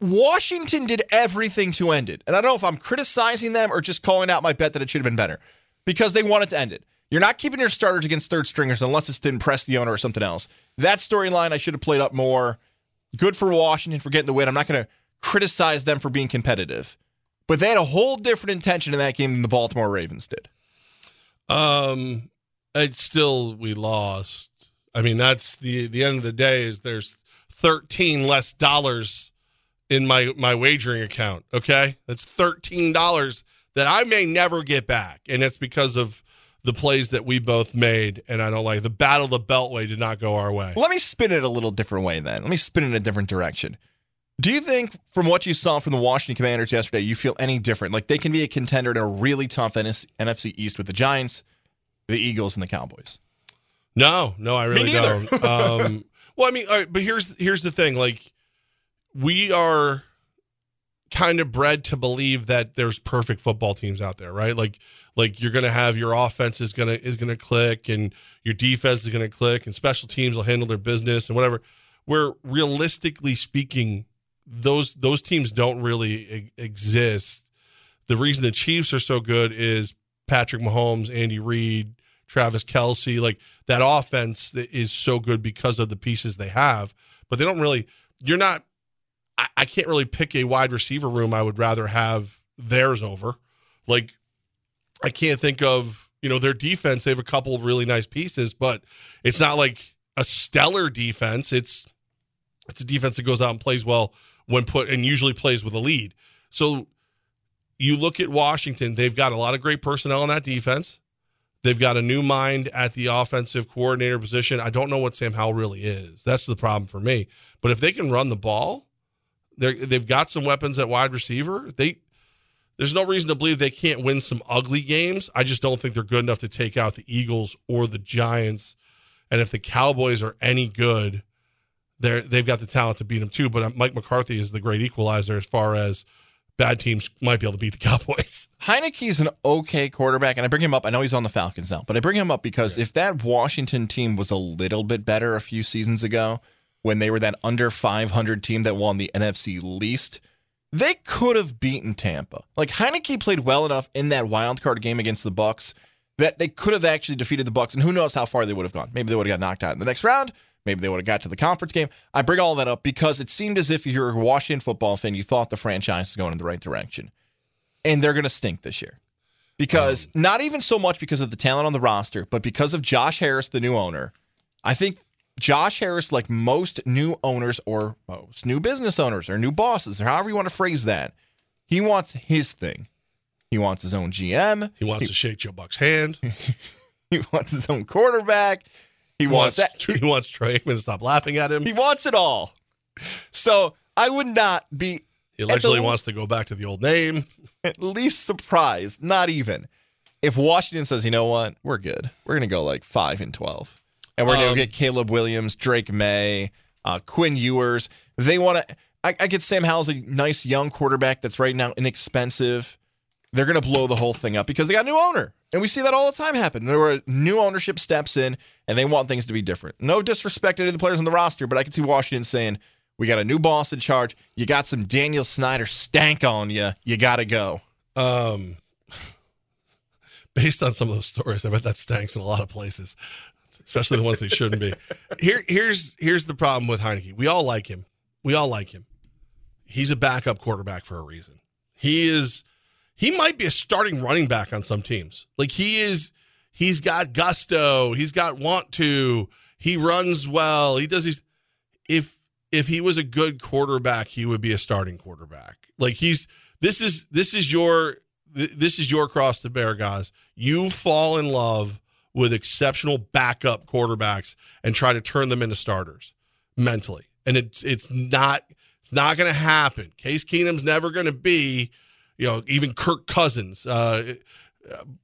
Washington did everything to end it. And I don't know if I'm criticizing them or just calling out my bet that it should have been better because they wanted to end it. You're not keeping your starters against third stringers unless it's to impress the owner or something else. That storyline I should have played up more. Good for Washington for getting the win. I'm not going to criticize them for being competitive. But they had a whole different intention in that game than the Baltimore Ravens did. Um, it's still we lost. I mean, that's the the end of the day. Is there's thirteen less dollars in my my wagering account. Okay, that's thirteen dollars that I may never get back, and it's because of the plays that we both made. And I don't like the battle the Beltway did not go our way. Let me spin it a little different way then. Let me spin it in a different direction. Do you think, from what you saw from the Washington Commanders yesterday, you feel any different? Like they can be a contender in a really tough NFC East with the Giants, the Eagles, and the Cowboys? No, no, I really don't. Um, well, I mean, right, but here's here's the thing: like, we are kind of bred to believe that there's perfect football teams out there, right? Like, like you're gonna have your offense is gonna is gonna click, and your defense is gonna click, and special teams will handle their business and whatever. Where realistically speaking, those those teams don't really exist. The reason the Chiefs are so good is Patrick Mahomes, Andy Reid, Travis Kelce, like that offense is so good because of the pieces they have. But they don't really. You're not. I, I can't really pick a wide receiver room. I would rather have theirs over. Like I can't think of you know their defense. They have a couple really nice pieces, but it's not like a stellar defense. It's it's a defense that goes out and plays well when put and usually plays with a lead. So you look at Washington, they've got a lot of great personnel on that defense. They've got a new mind at the offensive coordinator position. I don't know what Sam Howell really is. That's the problem for me. But if they can run the ball, they they've got some weapons at wide receiver. They there's no reason to believe they can't win some ugly games. I just don't think they're good enough to take out the Eagles or the Giants. And if the Cowboys are any good, they're they've got the talent to beat them too. But uh, Mike McCarthy is the great equalizer as far as bad teams might be able to beat the Cowboys. Heineke's an okay quarterback, and I bring him up. I know he's on the Falcons now, but I bring him up because if that Washington team was a little bit better a few seasons ago, when they were that under 500 team that won the NFC least, they could have beaten Tampa. Like Heinicke played well enough in that wild card game against the Bucs that they could have actually defeated the Bucs, and who knows how far they would have gone. Maybe they would have got knocked out in the next round. Maybe they would have got to the conference game. I bring all that up because it seemed as if you're a Washington football fan, you thought the franchise was going in the right direction. And they're going to stink this year. Because um, not even so much because of the talent on the roster, but because of Josh Harris, the new owner. I think Josh Harris, like most new owners or most new business owners or new bosses, or however you want to phrase that, he wants his thing. He wants his own GM. He wants he, to shake Joe Buck's hand. he wants his own quarterback. He, he wants, wants that. He wants Troy Aikman to stop laughing at him. He wants it all. So I would not be. He allegedly the, wants to go back to the old name. At least surprised, not even. If Washington says, you know what, we're good. We're going to go like five and twelve and we're um, going to get Caleb Williams, Drake Maye, uh, Quinn Ewers. They want to. I, I get Sam Howell's a nice young quarterback that's right now inexpensive. They're going to blow the whole thing up because they got a new owner. And we see that all the time happen. There were new ownership steps in and they want things to be different. No disrespect to any of the players on the roster, but I can see Washington saying, We got a new boss in charge. You got some Daniel Snyder stank on you. You got to go. Um, based on some of those stories, I bet that stanks in a lot of places especially the ones they shouldn't be. Here, here's here's the problem with Heinicke. We all like him. We all like him. He's a backup quarterback for a reason. He is. He might be a starting running back on some teams. Like he is. He's got gusto. He's got want to. He runs well. He does these. If if he was a good quarterback, he would be a starting quarterback. Like he's. This is this is your this is your cross to bear, guys. You fall in love with exceptional backup quarterbacks and try to turn them into starters mentally. And it's it's not it's not going to happen. Case Keenum's never going to be, you know, even Kirk Cousins. Uh,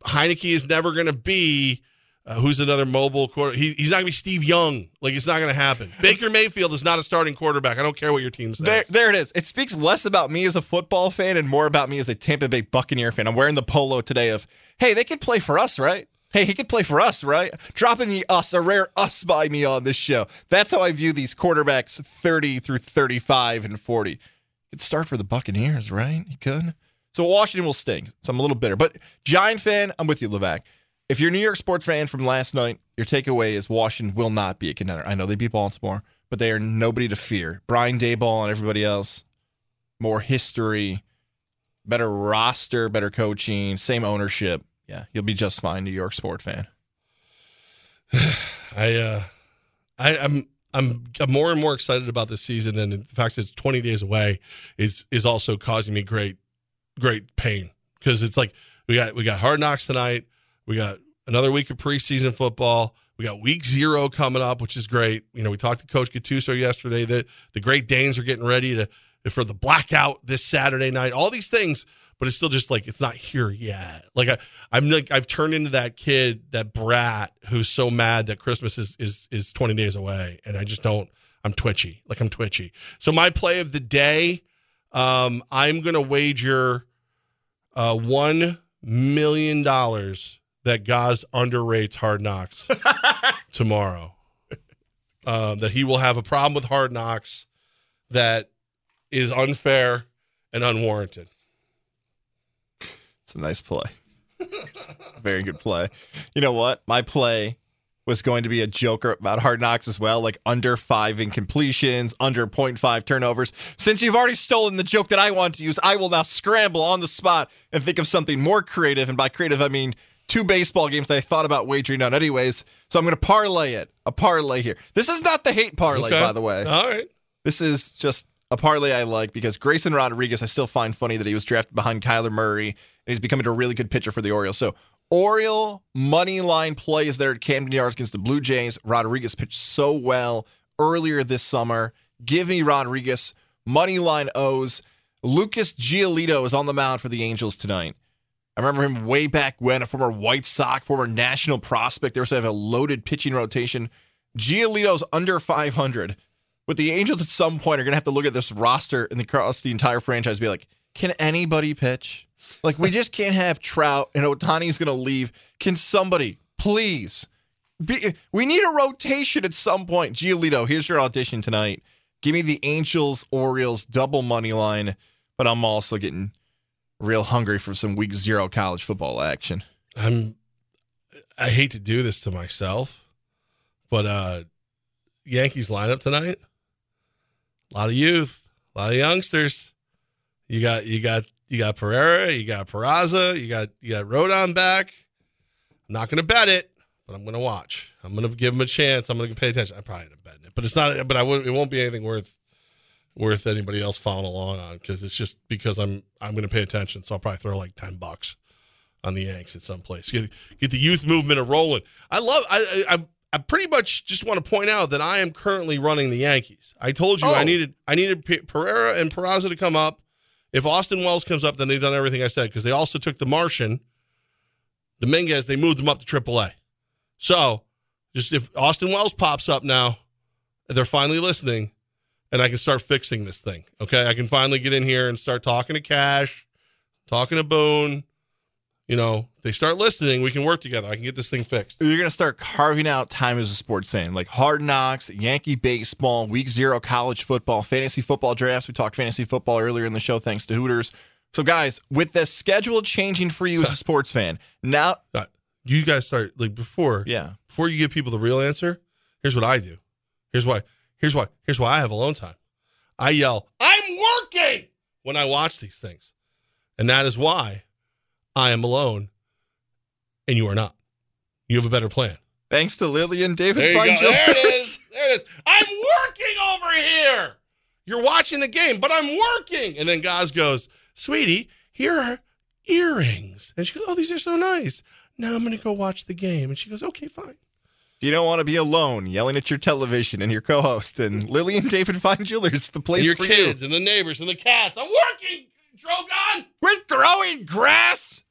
Heinicke is never going to be. Uh, who's another mobile quarter? He, he's not going to be Steve Young. Like it's not going to happen. Baker Mayfield is not a starting quarterback. I don't care what your team says. There, there it is. It speaks less about me as a football fan and more about me as a Tampa Bay Buccaneer fan. I'm wearing the polo today of, hey, they could play for us, right? Hey, he could play for us, right? Dropping the us, a rare us by me on this show. That's how I view these quarterbacks 30 through 35 and 40. He could start for the Buccaneers, right? He could. So Washington will sting. So I'm a little bitter. But Giant fan, I'm with you, Levac. If you're a New York sports fan from last night, your takeaway is Washington will not be a contender. I know they beat Baltimore, but they are nobody to fear. Brian Daboll and everybody else, more history, better roster, better coaching, same ownership yeah, you'll be just fine, New York sport fan. I uh I, I'm I'm more and more excited about this season, and the fact that it's 20 days away is is also causing me great great pain because it's like we got we got hard knocks tonight, we got another week of preseason football, we got week zero coming up, which is great. You know, we talked to Coach Gattuso yesterday that the Great Danes are getting ready to for the blackout this Saturday night. All these things but it's still just like it's not here yet. Like I, I'm like I've turned into that kid, that brat who's so mad that Christmas is is is 20 days away, and I just don't. I'm twitchy, like I'm twitchy. So my play of the day, um, I'm gonna wager uh, one million dollars that Goz underrates Hard Knocks tomorrow. Um, that he will have a problem with Hard Knocks that is unfair and unwarranted. It's a nice play. Very good play. You know what? My play was going to be a joker about hard knocks as well, like under five incompletions, under 0.5 turnovers. Since you've already stolen the joke that I want to use, I will now scramble on the spot and think of something more creative. And by creative, I mean two baseball games that I thought about wagering on anyways. So I'm going to parlay it. A parlay here. This is not the hate parlay, okay. by the way. All right. This is just a parlay I like because Grayson Rodriguez, I still find funny that he was drafted behind Kyler Murray he's becoming a really good pitcher for the Orioles. So Oriole money line plays there at Camden Yards against the Blue Jays. Rodriguez pitched so well earlier this summer. Give me Rodriguez. Money line O's. Lucas Giolito is on the mound for the Angels tonight. I remember him way back when, a former White Sox, former national prospect. They also have a loaded pitching rotation. Giolito's under 500. But the Angels at some point are going to have to look at this roster and across the entire franchise be like, can anybody pitch? Like, we just can't have Trout and Ohtani's going to leave. Can somebody, please? Be, we need a rotation at some point. Giolito, here's your audition tonight. Give me the Angels Orioles double money line, but I'm also getting real hungry for some week zero college football action. I'm I hate to do this to myself, but uh Yankees lineup tonight. A lot of youth, a lot of youngsters. You got you got you got Pereira, you got Peraza, you got you got Rodon back. I'm not gonna bet it, but I'm gonna watch. I'm gonna give him a chance. I'm gonna pay attention. I'm probably didn't bet it, but it's not. But I would. It won't be anything worth worth anybody else following along on because it's just because I'm I'm gonna pay attention. So I'll probably throw like ten bucks on the Yanks at some place. Get get the youth movement a rolling. I love. I I I pretty much just want to point out that I am currently running the Yankees. I told you Oh. I needed I needed Pereira and Peraza to come up. If Austin Wells comes up, then they've done everything I said because they also took the Martian, Dominguez. They moved them up to AAA. So just if Austin Wells pops up now, they're finally listening, and I can start fixing this thing. Okay, I can finally get in here and start talking to Cash, talking to Boone. You know, they start listening. We can work together. I can get this thing fixed. You're going to start carving out time as a sports fan, like hard knocks, Yankee baseball, week zero college football, fantasy football drafts. We talked fantasy football earlier in the show, thanks to Hooters. So, guys, with the schedule changing for you as a sports fan, now, You guys start like before. yeah, Before you give people the real answer, here's what I do. Here's why. Here's why. Here's why I have alone time. I yell, "I'm working!" when I watch these things, and that is why I am alone, and you are not. You have a better plan. thanks to Lily and David There you Fine go. There it Jewelers. is. There it is. I'm working over here. You're watching the game, but I'm working. And then Goz goes, Sweetie, here are earrings. And she goes, Oh, these are so nice. Now I'm going to go watch the game. And she goes, Okay, fine. You don't want to be alone yelling at your television and your co host, and Lily and David Fine Jewelers, the place And your for kids you. and the neighbors and the cats. I'm working, Drogon. Quit growing grass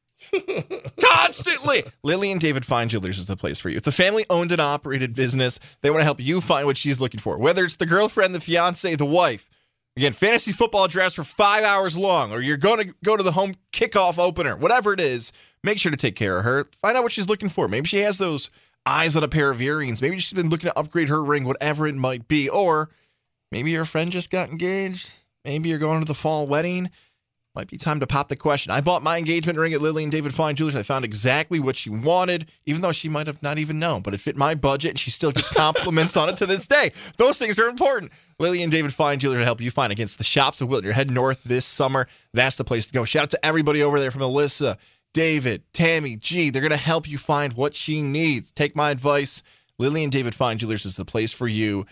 constantly. Lily and David Fine Jewelers is the place for you. It's a family owned and operated business. They want to help you find what she's looking for, whether it's the girlfriend, the fiance, the wife. Again, fantasy football drafts for five hours long, or you're going to go to the home kickoff opener, whatever it is. Make sure to take care of her. Find out what she's looking for. Maybe she has those eyes on a pair of earrings. Maybe she's been looking to upgrade her ring, whatever it might be. Or maybe your friend just got engaged. Maybe you're going to the fall wedding. Might be time to pop the question. I bought my engagement ring at Lily and David Fine Jewelers. I found exactly what she wanted, even though she might have not even known, but it fit my budget and she still gets compliments on it to this day. Those things are important. Lily and David Fine Jewelers help you find against the shops of Wilton. You're heading north this summer. That's the place to go. Shout out to everybody over there from Alyssa, David, Tammy, G. They're going to help you find what she needs. Take my advice. Lily and David Fine Jewelers is the place for you.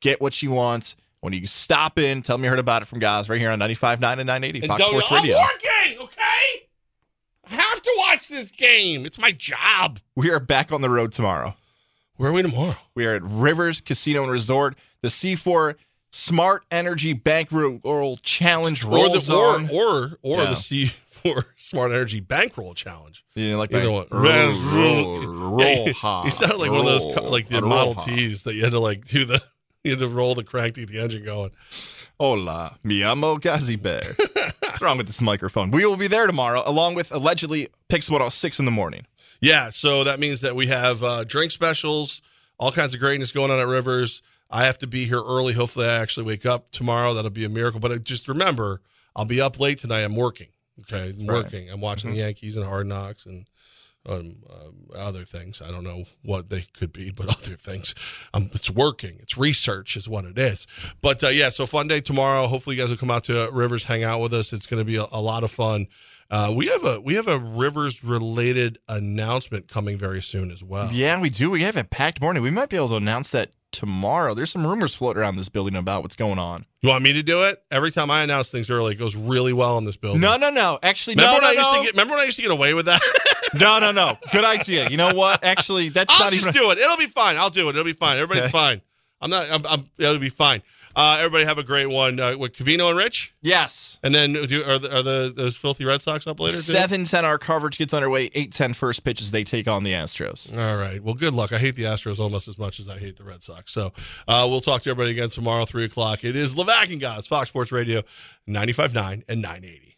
Get what she wants. When you stop in, tell them you heard about it from guys right here on 95.9 and 980 And Fox Sports Radio. I'm working, okay? I have to watch this game. It's my job. We are back on the road tomorrow. Where are we tomorrow? We are at Rivers Casino and Resort. The C4 Smart Energy Bankroll Challenge Or rolls the or or or Yeah. the C4 Smart Energy Bankroll Challenge. you know, like Either that. one. Roll, Roll, roll, roll, Yeah, ha, You sounded like one of those co- roll, like the roll, Model ha. Ts that you had to like do the you had to roll the crank to get the engine going. Hola, mi amo Gazi Bear. What's wrong with this microphone? We will be there tomorrow, along with allegedly PYX 106 in the morning. Yeah, so that means that we have uh, drink specials, all kinds of greatness going on at Rivers. I have to be here early. Hopefully, I actually wake up tomorrow. That'll be a miracle. But I just remember, I'll be up late tonight. I'm working. Okay, I'm Right. working. I'm watching the Yankees and Hard Knocks and um, um, other things. I don't know what they could be, but other things. Um, it's working. It's research, is what it is. But uh, yeah, so fun day tomorrow. Hopefully, you guys will come out to uh, Rivers, hang out with us. It's going to be a, a lot of fun. Uh, we have a we have a Rivers related announcement coming very soon as well. Yeah, we do. We have a packed morning. We might be able to announce that tomorrow. There's some rumors floating around this building about what's going on. You want me to do it? Every time I announce things early, it goes really well in this building. No, no, no. Actually, Remember no, when no, I used no. to get? Remember when I used to get away with that? no, no, no. Good idea. You know what? Actually, that's I'll not just even. do it. It'll be fine. I'll do it. It'll be fine. Everybody's Okay. fine. I'm not. I'm. I'm it'll be fine. Uh, everybody have a great one uh, with Cavino and Rich, Yes. and then do, are the, are the those filthy Red Sox up later? Seven ten our coverage gets underway. Eight ten first pitches they take on the Astros. All right. Well, good luck. I hate the Astros almost as much as I hate the Red Sox. So uh, we'll talk to everybody again tomorrow, three o'clock. It is Levac and Guys, Fox Sports Radio, 95.9 and 980.